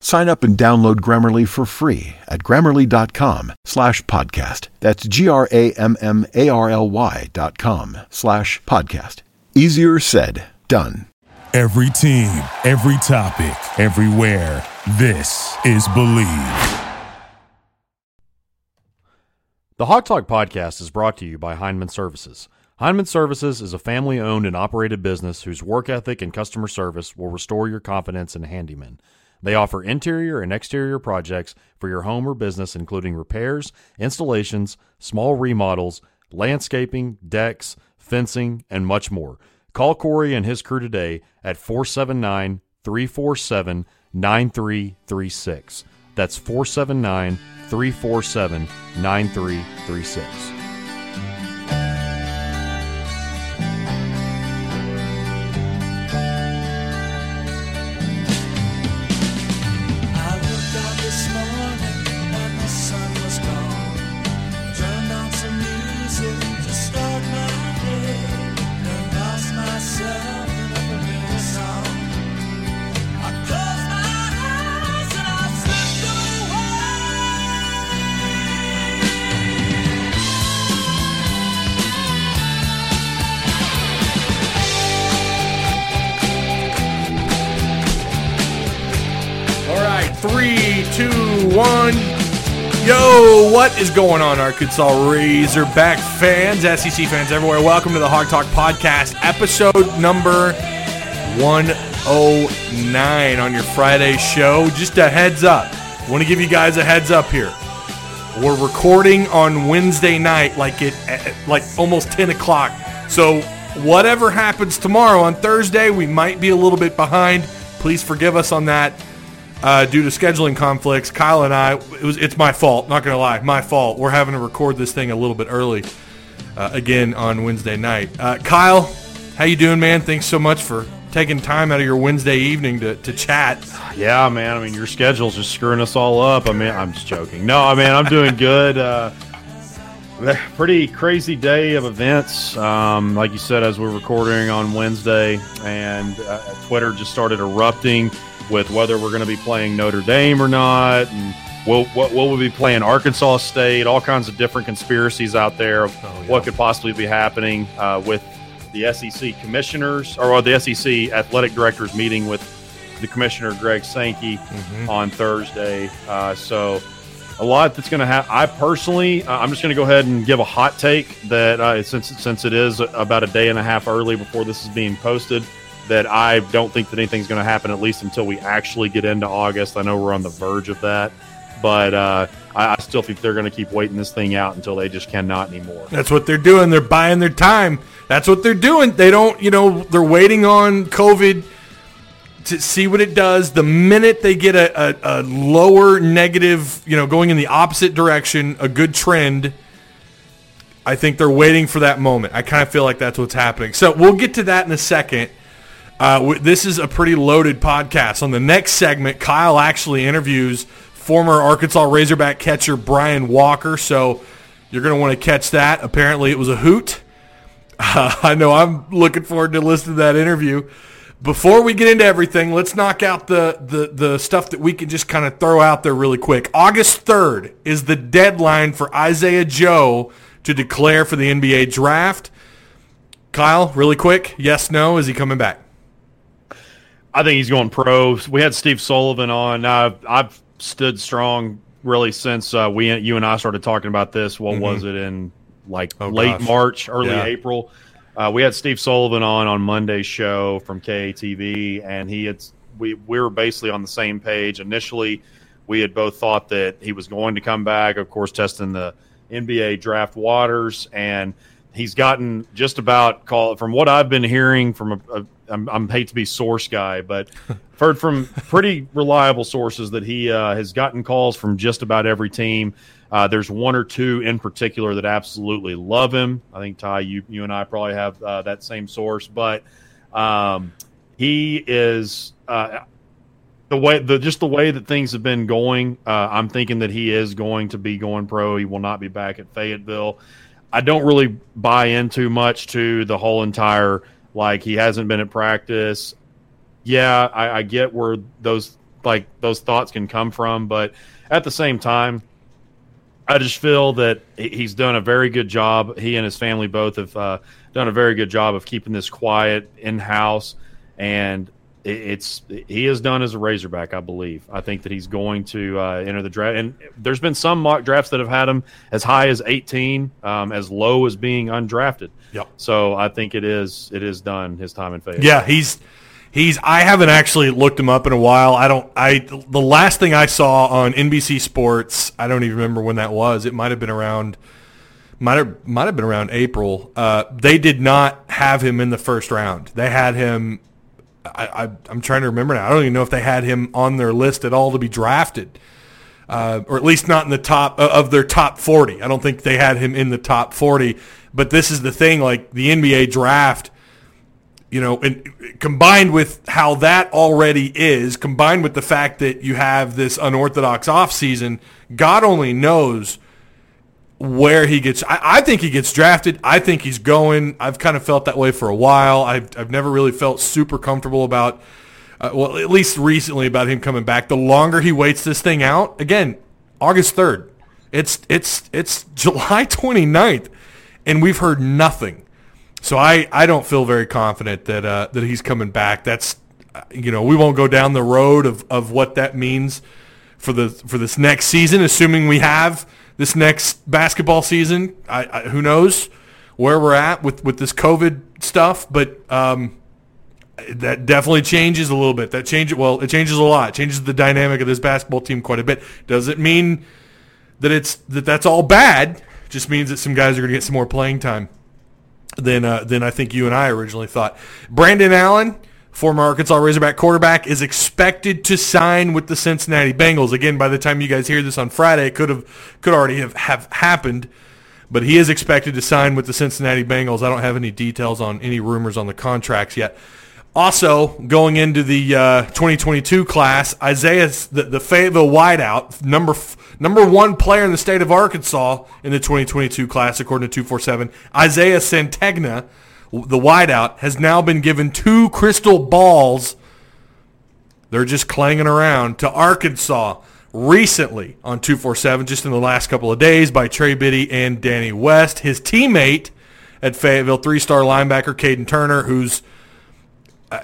Sign up and download Grammarly for free at grammarly.com slash podcast. That's G-R-A-M-M-A-R-L-Y dot com slash podcast. Easier said, done. Every team, every topic, everywhere. This is Believe. The Hawg Talk podcast is brought to you by Heinemann Services. Heinemann Services is a family owned and operated business whose work ethic and customer service will restore your confidence in handymen. They offer interior and exterior projects for your home or business, including repairs, installations, small remodels, landscaping, decks, fencing, and much more. Call Corey and his crew today at 479 347 9336. That's 479 347 9336. One. Yo, what is going on, Arkansas Razorback fans, SEC fans everywhere? Welcome to the Hawg Talk Podcast, episode number 109 on your Friday show. Just a heads up. want to give you guys a heads up here. We're recording on Wednesday night, like it, eh, eh, like almost 10 o'clock. So whatever happens tomorrow on Thursday, we might be a little bit behind. Please forgive us on that uh, due to scheduling conflicts. Kyle and I, it was it's my fault. Not gonna lie, my fault. We're having to record this thing a little bit early uh, again on Wednesday night. Uh, Kyle, how you doing, man? Thanks so much for taking time out of your Wednesday evening to, to chat. Yeah, man. I mean, your schedule's just screwing us all up. I mean, I'm just joking. No, I mean, I'm doing good. Uh, pretty crazy day of events. Um, like you said, as we're recording on Wednesday, and uh, Twitter just started erupting with whether we're going to be playing Notre Dame or not, and will what will we be playing Arkansas State? All kinds of different conspiracies out there of what could possibly be happening uh, with the SEC commissioners or the SEC athletic directors meeting with the commissioner Greg Sankey on Thursday. Uh, so a lot that's going to happen. I personally, uh, I'm just going to go ahead and give a hot take that uh, since since it is about a day and a half early before this is being posted, that I don't think that anything's going to happen at least until we actually get into August. I know we're on the verge of that, but uh, I, I still think they're going to keep waiting this thing out until they just cannot anymore. That's what they're doing. They're buying their time. That's what they're doing. They don't, you know, they're waiting on COVID to see what it does. The minute they get a, a, a lower negative, you know, going in the opposite direction, a good trend, I think they're waiting for that moment. I kind of feel like that's what's happening. So we'll get to that in a second. Uh, this is a pretty loaded podcast. On the next segment, Kyle actually interviews former Arkansas Razorback catcher Brian Walker. So you're going to want to catch that. Apparently, it was a hoot. Uh, I know I'm looking forward to listening to that interview. Before we get into everything, let's knock out the, the, the stuff that we can just kind of throw out there really quick. August 3rd is the deadline for Isaiah Joe to declare for the NBA draft. Kyle, really quick, yes, no, is he coming back? I think he's going pro. We had Steve Sullivan on. Uh, I've stood strong really since uh, we you and I started talking about this. What was it in like Oh, late gosh. March, early Yeah. April? uh, we had Steve Sullivan on on Monday's show from KATV, and he had we we were basically on the same page. Initially, we had both thought that he was going to come back. Of course, testing the NBA draft waters, and he's gotten just about call from what I've been hearing from a, a I'm, I'm hate to be source guy, but I've heard from pretty reliable sources that he uh, has gotten calls from just about every team. Uh, there's one or two in particular that absolutely love him. I think Ty, you you and I probably have uh, that same source, but um, he is uh, the way the just the way that things have been going. Uh, I'm thinking that he is going to be going pro. He will not be back at Fayetteville. I don't really buy into much to the whole entire like he hasn't been at practice. Yeah, I, I get where those like those thoughts can come from, but at the same time, I just feel that he's done a very good job. He and his family both have uh, done a very good job of keeping this quiet in house, and it's he is done as a Razorback. I believe. I think that he's going to uh, enter the draft. And there's been some mock drafts that have had him as high as 18, um, as low as being undrafted. Yep. So I think it is it is done his time in Fayetteville. Yeah, he's he's. I haven't actually looked him up in a while. I don't. I the last thing I saw on NBC Sports. I don't even remember when that was. It might have been around. Might have might have been around April. Uh, they did not have him in the first round. They had him. I, I I'm trying to remember now. I don't even know if they had him on their list at all to be drafted. Uh, or at least not in the top uh, of their top 40. I don't think they had him in the top 40. But this is the thing, like the NBA draft, you know, and combined with how that already is, combined with the fact that you have this unorthodox offseason, God only knows where he gets. I, I think he gets drafted. I think he's going. I've kind of felt that way for a while. I've, I've never really felt super comfortable about, uh, well, at least recently about him coming back. The longer he waits this thing out, again, August 3rd. It's it's it's July 29th, and we've heard nothing. So I, I don't feel very confident that uh, that he's coming back. That's uh, you know we won't go down the road of, of what that means for the for this next season, assuming we have this next basketball season. I, I who knows where we're at with, with this COVID stuff, but um, that definitely changes a little bit. That changes well, it changes a lot. It changes the dynamic of this basketball team quite a bit. Does it mean that it's that that's all bad? Just means that some guys are going to get some more playing time than uh, than I think you and I originally thought. Brandon Allen, former Arkansas Razorback quarterback, is expected to sign with the Cincinnati Bengals. Again, by the time you guys hear this on Friday, it could have could already have, have happened. But he is expected to sign with the Cincinnati Bengals. I don't have any details on any rumors on the contracts yet. Also, going into the uh, 2022 class, Isaiah's the, the Fayetteville wideout, number number one player in the state of Arkansas in the 2022 class, according to 247. Isaiah Sategna, the wideout, has now been given two crystal balls. They're just clanging around to Arkansas recently on 247, just in the last couple of days, by Trey Biddy and Danny West. His teammate at Fayetteville, three-star linebacker Caden Turner, who's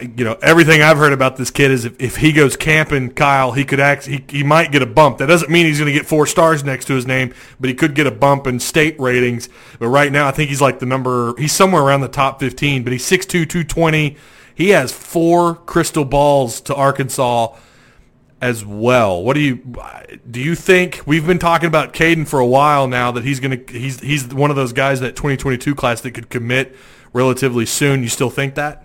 you know, everything I've heard about this kid is if, if he goes camping, Kyle, he could act, he, he might get a bump. That doesn't mean he's going to get four stars next to his name, but he could get a bump in state ratings. But right now, I think he's like the number, he's somewhere around the top 15, but he's 6'2", 220. He has four crystal balls to Arkansas as well. What do you do? You think we've been talking about Caden for a while now that he's going to he's he's one of those guys that 2022 class that could commit relatively soon. You still think that?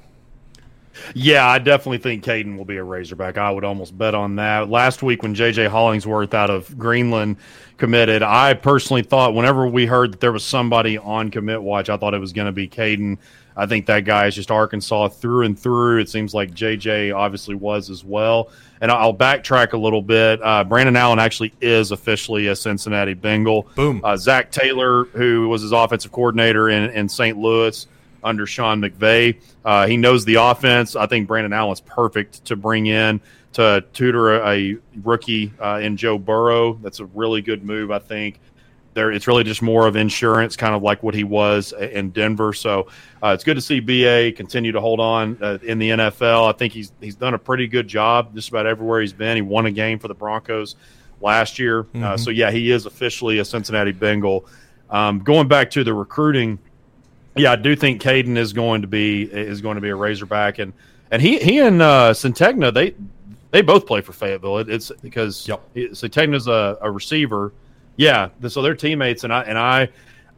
Yeah, I definitely think Caden will be a Razorback. I would almost bet on that. Last week when J.J. Hollingsworth out of Greenland committed, I personally thought whenever we heard that there was somebody on commit watch, I thought it was going to be Caden. I think that guy is just Arkansas through and through. It seems like J.J. obviously was as well. And I'll backtrack a little bit. Uh, Brandon Allen actually is officially a Cincinnati Bengal. Boom. Uh, Zac Taylor, who was his offensive coordinator in, in St. Louis, under Sean McVay. Uh, he knows the offense. I think Brandon Allen's perfect to bring in to tutor a, a rookie uh, in Joe Burrow. That's a really good move, I think. There, it's really just more of insurance, kind of like what he was in Denver. So uh, it's good to see BA continue to hold on uh, in the NFL. I think he's he's done a pretty good job just about everywhere he's been. He won a game for the Broncos last year. Uh, so yeah, he is officially a Cincinnati Bengal. Um, going back to the recruiting yeah, I do think Caden is going to be is going to be a Razorback, and and he he and uh, Sategna they they both play for Fayetteville. It, it's because Yep. it- Sategna's a, a receiver. Yeah, so they're teammates, and I and I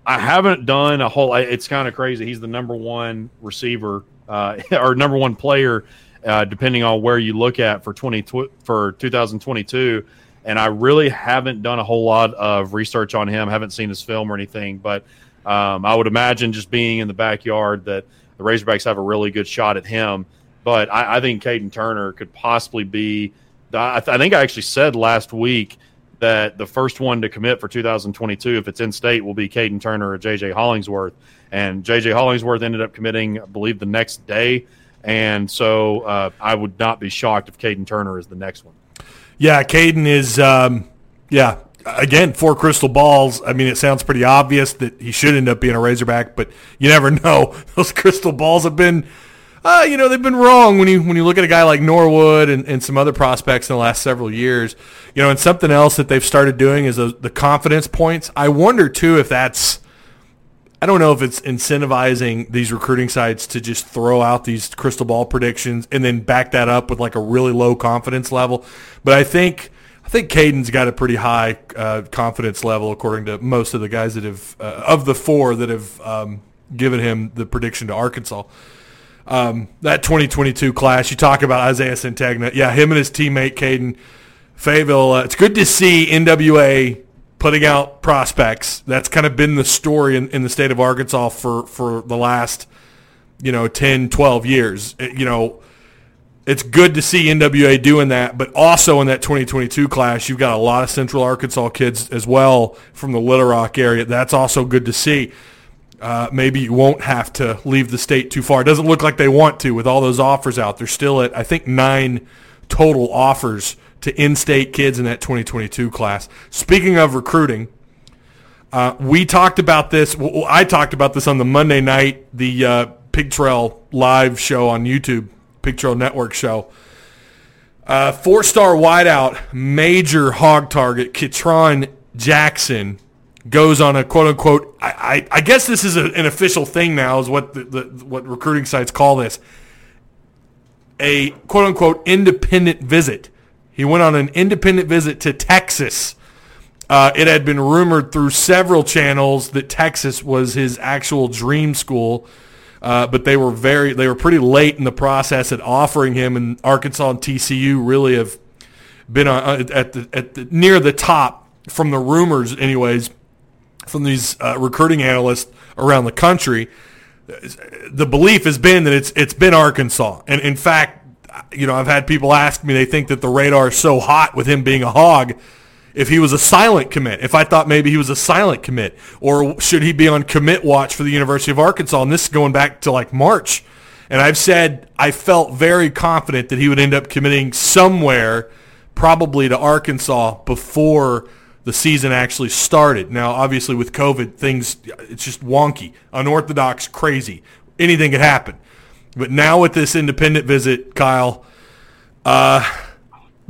I haven't done a whole. It's kind of crazy. He's the number one receiver uh, or number one player, uh, depending on where you look at for twenty for two thousand twenty two. And I really haven't done a whole lot of research on him. Haven't seen his film or anything, but um, I would imagine just being in the backyard that the Razorbacks have a really good shot at him. But I, I think Caden Turner could possibly be. I, th- I think I actually said last week that the first one to commit for 2022, if it's in state, will be Caden Turner or JJ Hollingsworth. And JJ Hollingsworth ended up committing, I believe, the next day. And so uh, I would not be shocked if Caden Turner is the next one. Yeah, Caden is. Um, yeah, again, four crystal balls. I mean, it sounds pretty obvious that he should end up being a Razorback, but you never know. Those crystal balls have been, uh, you know, they've been wrong when you when you look at a guy like Norwood and, and some other prospects in the last several years. You know, and something else that they've started doing is those, the confidence points. I wonder too if that's. I don't know if it's incentivizing these recruiting sites to just throw out these crystal ball predictions and then back that up with like a really low confidence level. But I think think Caden's got a pretty high uh, confidence level according to most of the guys that have uh, of the four that have um, given him the prediction to Arkansas. Um, that 2022 class, you talk about Isaiah Sategna. Yeah, him and his teammate Caden Fayetteville. Uh, it's good to see NWA putting out prospects. That's kind of been the story in, in the state of Arkansas for, for the last, you know, 10, 12 years. It- you know, it's good to see NWA doing that, but also in that 2022 class, you've got a lot of Central Arkansas kids as well from the Little Rock area. That's also good to see. Uh, maybe you won't have to leave the state too far. It doesn't look like they want to with all those offers out. They're still at, I think, nine total offers to in-state kids in that 2022 class. Speaking of recruiting, uh, we talked about this. Well, I talked about this on the Monday night, the uh, Pig Trail live show on YouTube, Pig Trail Network show. Uh, four-star wideout, major hog target, Ketron Jackson goes on a quote-unquote. I, I, I guess this is a, an official thing now, is what the, the what recruiting sites call this. A quote-unquote independent visit. He went on an independent visit to Texas. Uh, it had been rumored through several channels that Texas was his actual dream school, uh, but they were very they were pretty late in the process at offering him, and Arkansas and TCU really have been on, uh, at the at the near the top from the rumors, anyways, from these uh, recruiting analysts around the country. The belief has been that it's it's been Arkansas, and in fact, you know, I've had people ask me they think that the radar is so hot with him being a hog if he was a silent commit, if I thought maybe he was a silent commit, or should he be on commit watch for the University of Arkansas? And this is going back to like March. And I've said I felt very confident that he would end up committing somewhere, probably to Arkansas before the season actually started. Now, obviously with COVID, things, it's just wonky, unorthodox, crazy. Anything could happen. But now with this independent visit, Kyle, uh,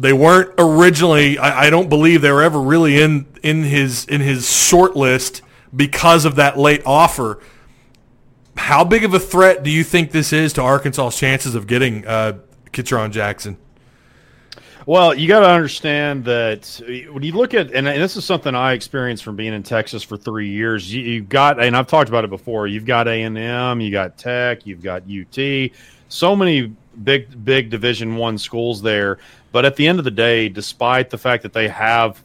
they weren't originally. I, I don't believe they were ever really in in his in his short list because of that late offer. How big of a threat do you think this is to Arkansas's chances of getting uh, Ketron Jackson? Well, you got to understand that when you look at, and this is something I experienced from being in Texas for three years. You, you've got, and I've talked about it before. You've got A and M, you got Tech, you've got UT. So many big, big Division One schools there. But at the end of the day, despite the fact that they have,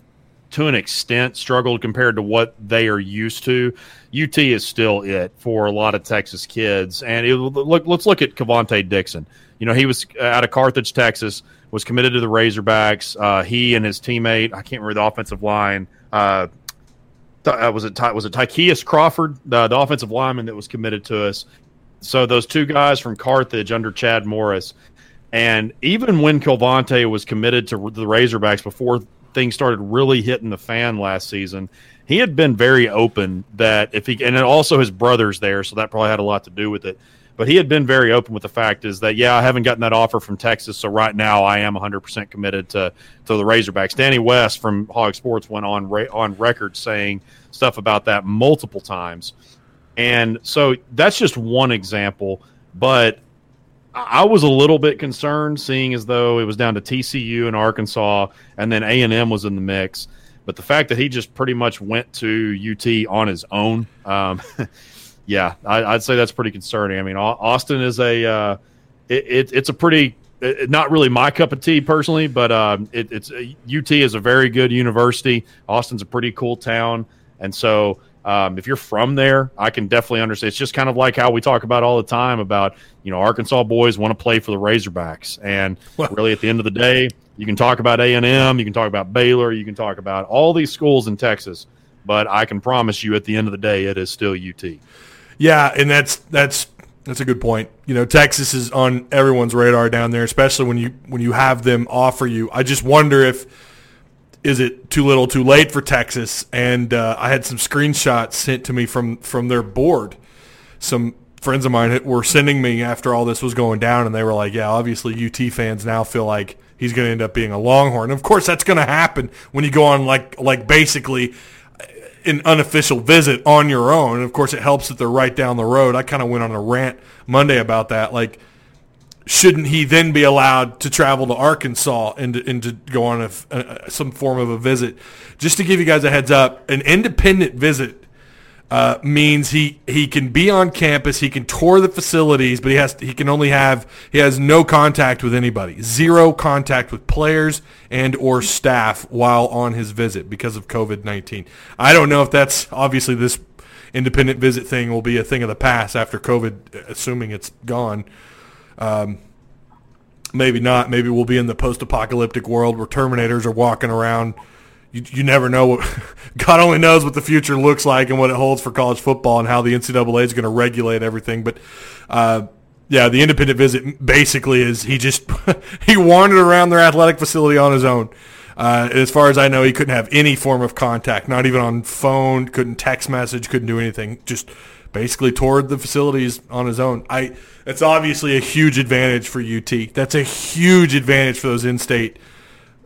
to an extent, struggled compared to what they are used to, UT is still it for a lot of Texas kids. And it, look, let's look at Cavante Dixon. You know, he was out of Carthage, Texas was committed to the Razorbacks. Uh, he and his teammate, I can't remember the offensive line. Uh, uh, was it was it Tykeus Crawford, the, the offensive lineman that was committed to us? So those two guys from Carthage under Chad Morris, and even when Kilvante was committed to the Razorbacks before things started really hitting the fan last season, he had been very open that if he and also his brothers there, so that probably had a lot to do with it. But he had been very open with the fact is that yeah, I haven't gotten that offer from Texas, so right now I am 100% committed to to the Razorbacks. Danny West from Hog Sports went on on record saying stuff about that multiple times. And so that's just one example, but I was a little bit concerned seeing as though it was down to TCU and Arkansas and then A&M was in the mix. But the fact that he just pretty much went to UT on his own, um, yeah, I, I'd say that's pretty concerning. I mean, Austin is a uh, it, it, it's a pretty it, not really my cup of tea personally, but um, it, it's UT is a very good university. Austin's a pretty cool town, and so um, if you're from there, I can definitely understand. It's just kind of like how we talk about all the time about you know Arkansas boys want to play for the Razorbacks, and really at the end of the day, you can talk about A and M, you can talk about Baylor, you can talk about all these schools in Texas, but I can promise you at the end of the day, it is still UT. Yeah, and that's that's that's a good point. You know, Texas is on everyone's radar down there, especially when you when you have them offer you. I just wonder if is it too little, too late for Texas? And uh, I had some screenshots sent to me from from their board. Some friends of mine were sending me after all this was going down, and they were like, "Yeah, obviously UT fans now feel like he's going to end up being a Longhorn." Of course, that's going to happen when you go on like like basically an unofficial visit on your own. And of course, it helps that they're right down the road. I kind of went on a rant Monday about that. Like, shouldn't he then be allowed to travel to Arkansas and to, and to go on a, a- some form of a visit? Just to give you guys a heads up, an independent visit uh, means he he can be on campus, he can tour the facilities, but he has he can only have he has no contact with anybody, zero contact with players and or staff while on his visit because of COVID nineteen. I don't know if that's obviously this independent visit thing will be a thing of the past after COVID, assuming it's gone. Um, maybe not. Maybe we'll be in the post-apocalyptic world where Terminators are walking around. You, you never know. What, God only knows what the future looks like and what it holds for college football and how the NCAA is going to regulate everything. But uh, yeah, the independent visit basically is he just he wandered around their athletic facility on his own. Uh, as far as I know, he couldn't have any form of contact, not even on phone, couldn't text message, couldn't do anything. Just basically toured the facilities on his own. I that's obviously a huge advantage for UT. That's a huge advantage for those in-state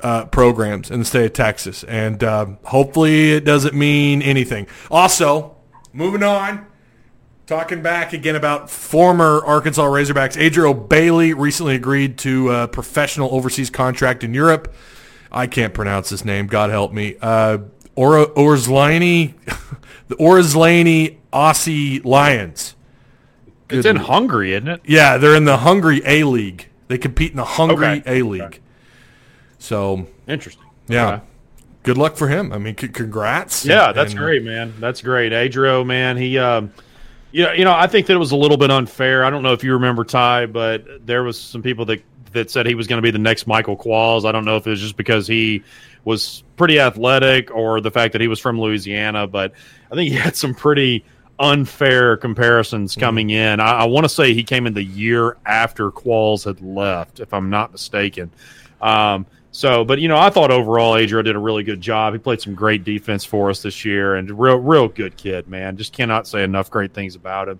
uh, programs in the state of Texas, and um, hopefully it doesn't mean anything. Also, moving on, talking back again about former Arkansas Razorbacks, Adrio Bailey recently agreed to a professional overseas contract in Europe. I can't pronounce his name. God help me. Uh, the Orzlani Aussie Lions. It's in Hungary, isn't it? Yeah, they're in the Hungary A League. They compete in the Hungary Okay. A League. So Interesting. yeah, Okay. good luck for him. I mean, c- congrats. Yeah, that's And- great, man. That's great. Adrio, man, he um you know, you know, I think that it was a little bit unfair. I don't know if you remember Ty, but there was some people that that said he was going to be the next Michael Qualls. I don't know if it was just because he was pretty athletic or the fact that he was from Louisiana, but I think he had some pretty unfair comparisons coming in. I, I want to say he came in the year after Qualls had left, if I'm not mistaken. Um, so, but you know, I thought overall Adrio did a really good job. He played some great defense for us this year, and real, real good kid, man. Just cannot say enough great things about him,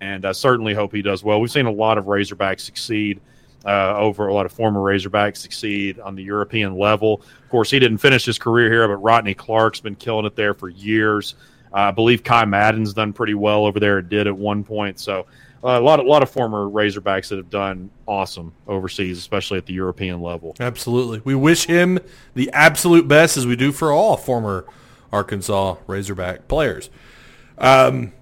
and I certainly hope he does well. We've seen a lot of Razorbacks succeed uh, over a lot of former Razorbacks succeed on the European level. Of course, he didn't finish his career here, but Rotnei Clarke's been killing it there for years. Uh, I believe Ky Madden's done pretty well over there. It Did at one point, so. Uh, a lot, a lot of former Razorbacks that have done awesome overseas, especially at the European level. Absolutely. We wish him the absolute best as we do for all former Arkansas Razorback players. Um,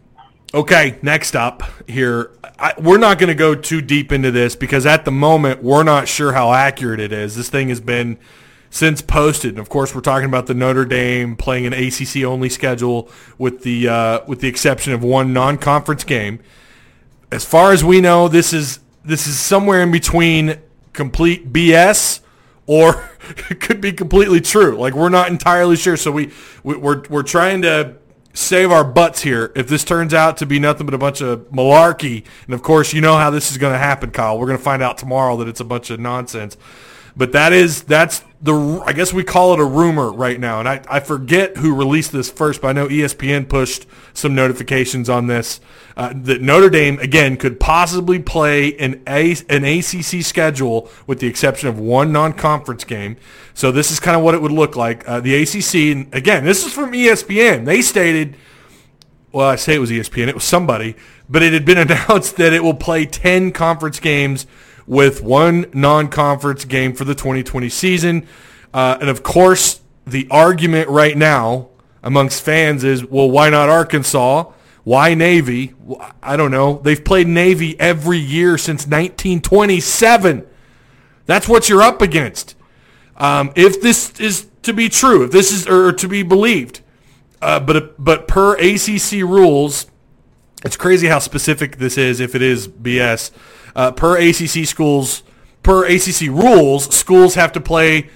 okay, next up here. I, we're not going to go too deep into this because at the moment we're not sure how accurate it is. This thing has been since posted. And of course, we're talking about the Notre Dame playing an ACC only schedule with the uh, with the exception of one non-conference game as far as we know, this is this is somewhere in between complete BS or it could be completely true. Like we're not entirely sure. So we, we we're we're trying to save our butts here. If this turns out to be nothing but a bunch of malarkey, and of course you know how this is going to happen, Kyle. We're going to find out tomorrow that it's a bunch of nonsense. But that is that's the I guess we call it a rumor right now, and I, I forget who released this first, but I know ESPN pushed some notifications on this uh, that Notre Dame again could possibly play an a an ACC schedule with the exception of one non-conference game. So this is kind of what it would look like. Uh, the ACC, again, this is from ESPN. They stated well, I say it was ESPN, it was somebody, but it had been announced that it will play 10 conference games with one non-conference game for the 2020 season. Uh, and of course, the argument right now amongst fans is, well, why not Arkansas? Why Navy? I don't know. They've played Navy every year since 1927. That's what you're up against. Um, if this is to be true, if this is or to be believed, uh, but but per ACC rules, it's crazy how specific this is. If it is BS, uh, per ACC schools, per ACC rules, schools have to play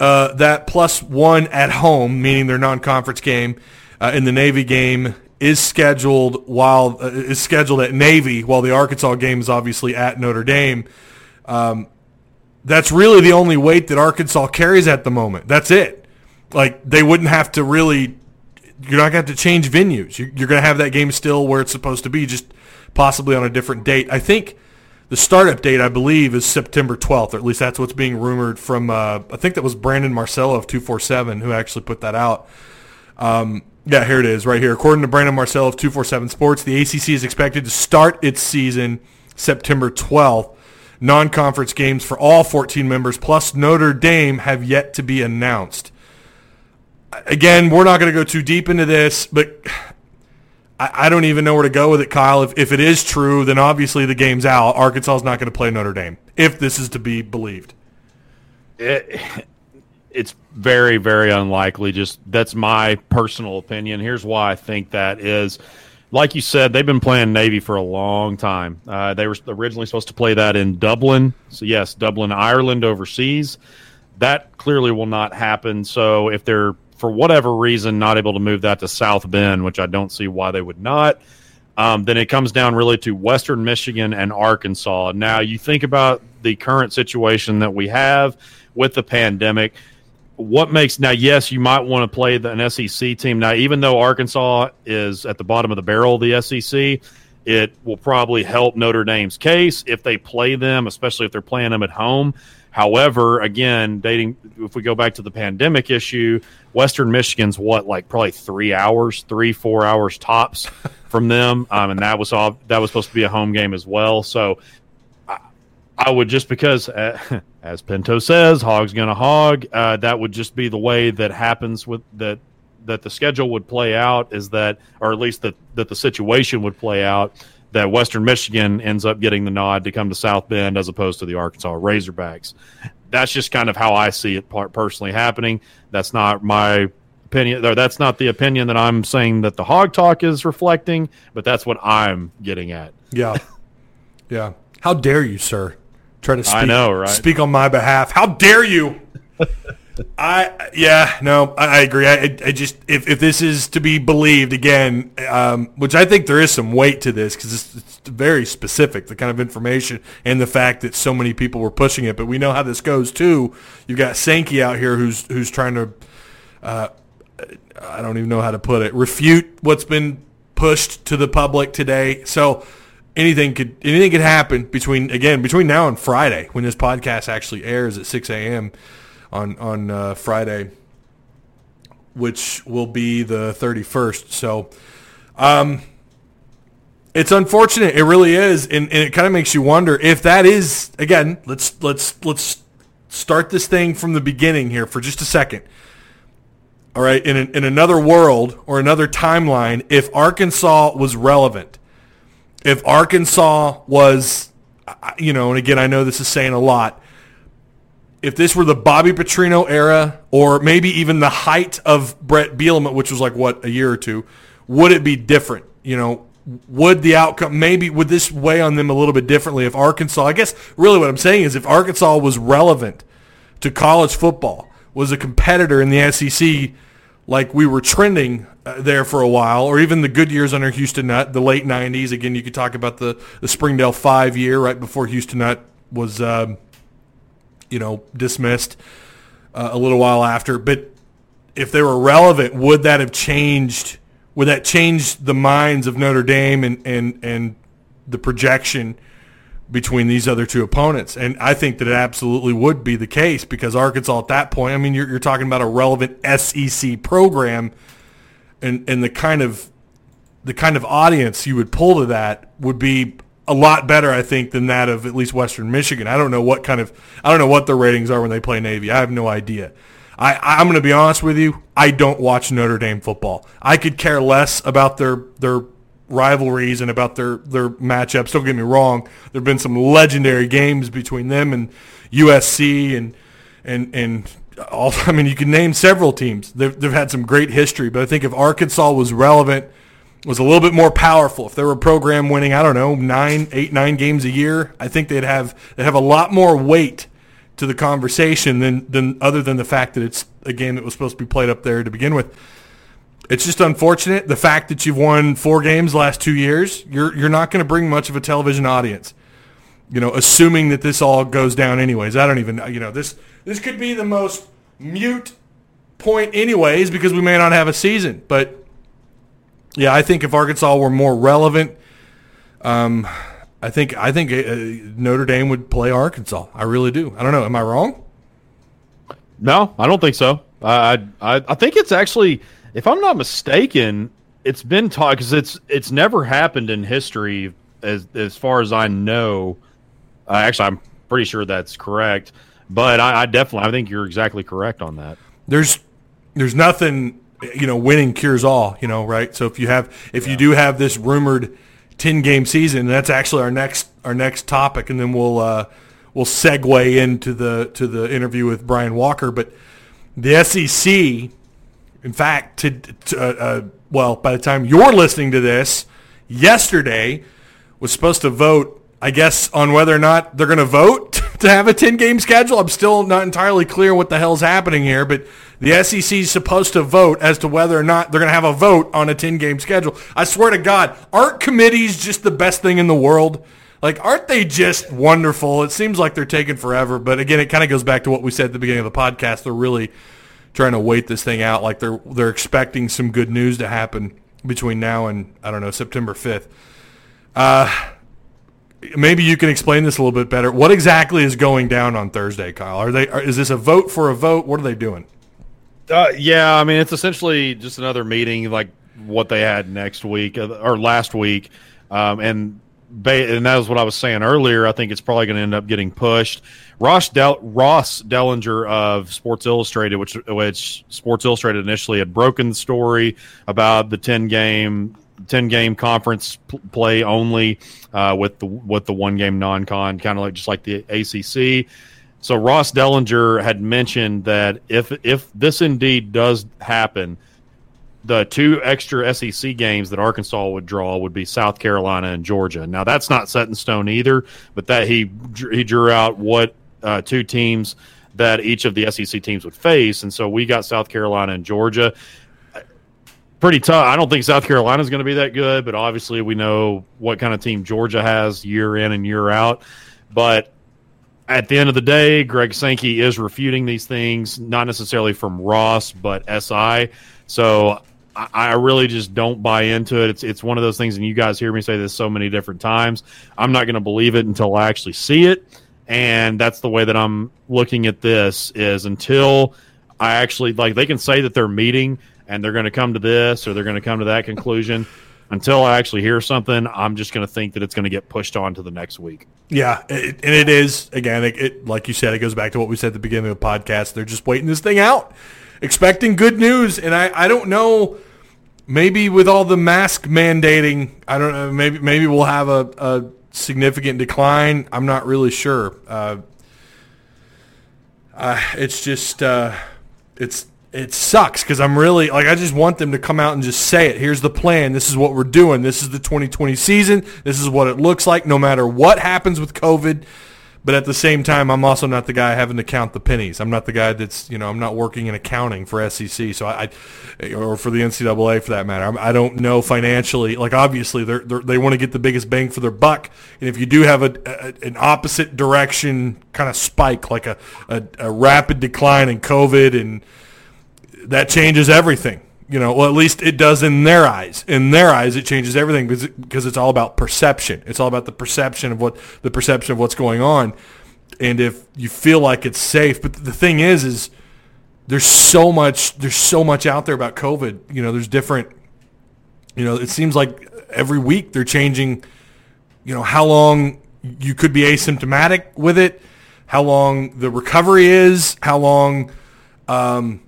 uh, that plus one at home, meaning their non-conference game. Uh, in the Navy game is scheduled while uh, is scheduled at Navy, while the Arkansas game is obviously at Notre Dame. Um, that's really the only weight that Arkansas carries at the moment. That's it. Like they wouldn't have to really. You're not going to have to change venues. You're, you're going to have that game still where it's supposed to be, just possibly on a different date. I think the startup date, I believe, is September 12th, or at least that's what's being rumored from. Uh, I think that was Brandon Marcello of 247 who actually put that out. Um, yeah, here it is, right here. According to Brandon Marcello of 247 Sports, the ACC is expected to start its season September 12th. Non-conference games for all 14 members plus Notre Dame have yet to be announced. Again, we're not going to go too deep into this, but I, I don't even know where to go with it, Kyle. If, if it is true, then obviously the game's out. Arkansas is not going to play Notre Dame, if this is to be believed. it, it's very very unlikely. Just that's my personal opinion. Here's why i think that is. Like you said they've been playing navy for a long time. Uh, they were originally supposed to play that in dublin. So yes dublin ireland overseas. That clearly will not happen. So if they're for whatever reason not able to move that to south bend which i don't see why they would not um, then it comes down really to Western Michigan and Arkansas. Now, you think about the current situation that we have with the pandemic. What makes now? Yes, you might want to play the, an SEC team now. Even though Arkansas is at the bottom of the barrel of the SEC, it will probably help Notre Dame's case if they play them, especially if they're playing them at home. However, again, dating if we go back to the pandemic issue, Western Michigan's what like probably three hours, three four hours tops from them, um, and that was all that was supposed to be a home game as well. So I, I would just because, uh, as Pinto says, hog's gonna hog. Uh, that would just be the way that happens with that that the schedule would play out is that, or at least that that the situation would play out that Western Michigan ends up getting the nod to come to South Bend as opposed to the Arkansas Razorbacks. That's just kind of how I see it personally happening. That's not my opinion, or that's not the opinion that I'm saying that the Hawg Talk is reflecting, but that's what I'm getting at. Yeah, yeah. How dare you, sir? Try to speak, I know, right? speak on my behalf. How dare you? I yeah no I, I agree. I, I just if, if this is to be believed again um, which I think there is some weight to this because it's, it's very specific the kind of information and the fact that so many people were pushing it. But we know how this goes too. You've got Sankey out here who's who's trying to uh, I don't even know how to put it refute what's been pushed to the public today. So anything could anything could happen between again between now and Friday when this podcast actually airs at 6 a.m on on uh, Friday, which will be the 31st. So, um, it's unfortunate. It really is, and, and it kind of makes you wonder if that is again. Let's let's let's start this thing from the beginning here for just a second. All right, in an, in another world or another timeline, if Arkansas was relevant, if Arkansas was, you know, and again, I know this is saying a lot if this were the Bobby Petrino era, or maybe even the height of Bret Bielema, which was like what a year or two, would it be different? You know, would the outcome maybe would this weigh on them a little bit differently if Arkansas? I guess really what I'm saying is if Arkansas was relevant to college football, was a competitor in the SEC, like we were trending uh, there for a while, or even the good years under Houston Nutt, the late '90s. Again, you could talk about the the Springdale five year right before Houston Nutt was. Um, you know, dismissed uh, a little while after. But if they were relevant, would that have changed? Would that change the minds of Notre Dame and and and the projection between these other two opponents? And I think that it absolutely would be the case because Arkansas at that point, I mean, you're, you're talking about a relevant SEC program and and the kind of the kind of audience you would pull to that would be a lot better, I think, than that of at least Western Michigan. I don't know what kind of I don't know what their ratings are when they play Navy. I have no idea. I, I'm going to be honest with you. I don't watch Notre Dame football. I could care less about their their rivalries and about their their matchups. Don't get me wrong. There've been some legendary games between them and USC and and and all. I mean, you can name several teams. They've they've had some great history, but I think if Arkansas was relevant, was a little bit more powerful, if they were a program winning, I don't know, nine, eight, nine games a year, I think they'd have they'd have a lot more weight to the conversation than than other than the fact that it's a game that was supposed to be played up there to begin with. It's just unfortunate the fact that you've won four games last two years. You're you're not going to bring much of a television audience. You know, assuming that this all goes down anyways. I don't even you know this this could be the most mute point anyways because we may not have a season. But yeah, I think if Arkansas were more relevant, um, I think I think uh, Notre Dame would play Arkansas. I really do. I don't know. Am I wrong? No, I don't think so. I I, I think it's actually, if I'm not mistaken, it's been taught because it's it's never happened in history as as far as I know. Uh, actually, I'm pretty sure that's correct. But I, I definitely, I think you're exactly correct on that. there's there's nothing you know winning cures all you know right? So if you have if you do have this rumored 10 game season that's actually our next our next topic and then we'll uh we'll segue into the to the interview with Brian Walker. But the SEC in fact to, to uh, uh, well by the time you're listening to this yesterday was supposed to vote I guess on whether or not they're going to vote to have a 10 game schedule. I'm still not entirely clear what the hell's happening here, but the SEC is supposed to vote as to whether or not they're going to have a vote on a 10 game schedule. I swear to God, aren't committees just the best thing in the world? Like, aren't they just wonderful? It seems like they're taking forever, but again, it kind of goes back to what we said at the beginning of the podcast. They're really trying to wait this thing out. Like they're they're expecting some good news to happen between now and I don't know September 5th. Uh, maybe you can explain this a little bit better. What exactly is going down on Thursday, Kyle? Are they? Are, is this a vote for a vote? What are they doing? Uh, yeah, I mean it's essentially just another meeting like what they had next week uh, or last week, um, and ba- and that was what I was saying earlier. I think it's probably going to end up getting pushed. Ross Del- Ross Dellinger of Sports Illustrated, which which Sports Illustrated initially had broken the story about the ten game 10 game conference play only uh, with the with the one game non con, kind of like just like the ACC. So Ross Dellinger had mentioned that if if this indeed does happen, the two extra SEC games that Arkansas would draw would be South Carolina and Georgia. Now that's not set in stone either, but that he he drew out what uh, two teams that each of the SEC teams would face, and so we got South Carolina and Georgia. Pretty tough. I don't think South Carolina is going to be that good, but obviously we know what kind of team Georgia has year in and year out. But at the end of the day, Greg Sankey is refuting these things, not necessarily from Ross, but SI. So I, I really just don't buy into it. It's it's one of those things, and you guys hear me say this so many different times. I'm not going to believe it until I actually see it, and that's the way that I'm looking at this. Is until I actually like they can say that they're meeting and they're going to come to this or they're going to come to that conclusion. Until I actually hear something, I'm just going to think that it's going to get pushed on to the next week. Yeah, it, and it is again. It, it, like you said, it goes back to what we said at the beginning of the podcast. They're just waiting this thing out, expecting good news. And I, I don't know. Maybe with all the mask mandating, I don't know. Maybe maybe we'll have a, a significant decline. I'm not really sure. Uh, uh, it's just uh, it's it sucks because I'm really like I just want them to come out and just say it. Here's the plan. This is what we're doing. This is the 2020 season. This is what it looks like. No matter what happens with COVID. But at the same time, I'm also not the guy having to count the pennies. I'm not the guy that's you know I'm not working in accounting for SEC, so I, I or for the NCAA for that matter. I'm, I don't know financially. Like obviously, they're, they're, they want to get the biggest bang for their buck, and if you do have a, a an opposite direction kind of spike, like a, a, a rapid decline in COVID, and that changes everything. You know, well, at least it does in their eyes. In their eyes, it changes everything because, because it's all about perception. It's all about the perception of what the perception of what's going on. And if you feel like it's safe, but the thing is, is there's so much there's so much out there about COVID. You know, there's different You know, it seems like every week they're changing. You know how long you could be asymptomatic with it, how long the recovery is, how long um,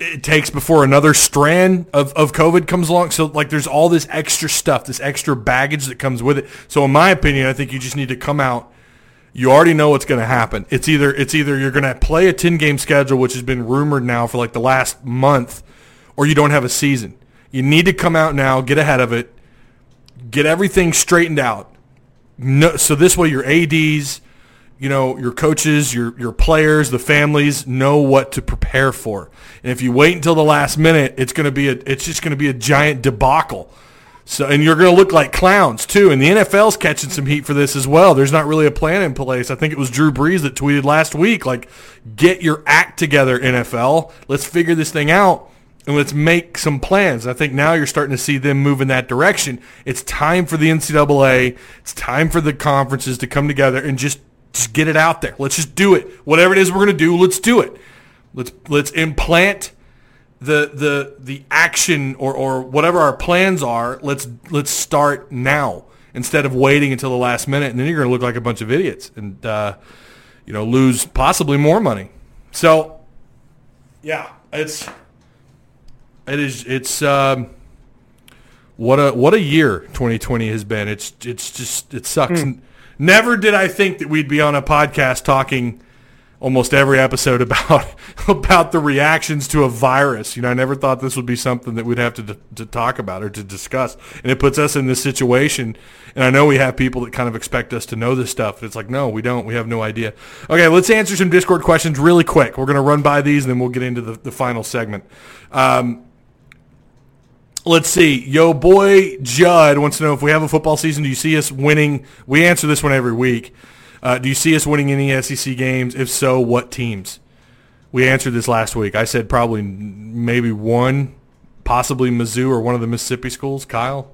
it takes before another strand of, of COVID comes along. So like there's all this extra stuff, this extra baggage that comes with it. So in my opinion, I think you just need to come out. You already know what's going to happen. It's either it's either you're going to play a 10 game schedule, which has been rumored now for like the last month, or you don't have a season. You need to come out now, get ahead of it, get everything straightened out. No, so this way your ads, you know, your coaches, your your players, the families know what to prepare for. And if you wait until the last minute, it's going to be a it's just going to be a giant debacle. So and you're going to look like clowns too. And the NFL's catching some heat for this as well. There's not really a plan in place. I think it was Drew Brees that tweeted last week like get your act together NFL. Let's figure this thing out and let's make some plans. I think now you're starting to see them move in that direction. It's time for the NCAA. It's time for the conferences to come together and just just get it out there. Let's just do it. Whatever it is we're going to do, let's do it. Let's let's implant the the the action or or whatever our plans are. Let's let's start now instead of waiting until the last minute, and then you're going to look like a bunch of idiots and uh, you know lose possibly more money. So yeah, it's it is it's um, what a what a year 2020 has been. It's it's just it sucks. Never did I think that we'd be on a podcast talking almost every episode about about the reactions to a virus. You know, I never thought this would be something that we'd have to to talk about or to discuss. And it puts us in this situation. And I know we have people that kind of expect us to know this stuff. It's like, no, we don't. We have no idea. Okay, let's answer some Discord questions really quick. We're going to run by these and then we'll get into the, the final segment. Um, Let's see. Yo, boy Judd wants to know if we have a football season. Do you see us winning? We answer this one every week. Uh, do you see us winning any SEC games? If so, what teams? We answered this last week. I said probably maybe one, possibly Mizzou or one of the Mississippi schools. Kyle.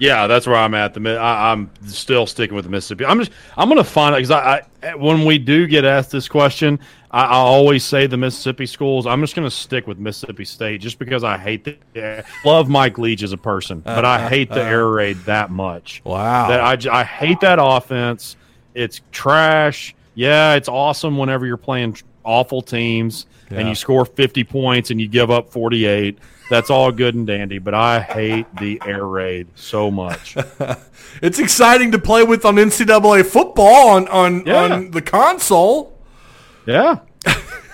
Yeah, that's where I'm at. The I, I'm still sticking with the Mississippi. I'm just I'm going to find out because I, I when we do get asked this question, I, I always say the Mississippi schools. I'm just going to stick with Mississippi State just because I hate the yeah, love Mike Leach as a person, uh, but I uh, hate the uh. air raid that much. Wow. That I, I hate that offense. It's trash. Yeah, it's awesome whenever you're playing awful teams Yeah. and you score 50 points and you give up 48. That's all good and dandy, but I hate the air raid so much. It's exciting to play with on NCAA football on on, Yeah. on the console. Yeah.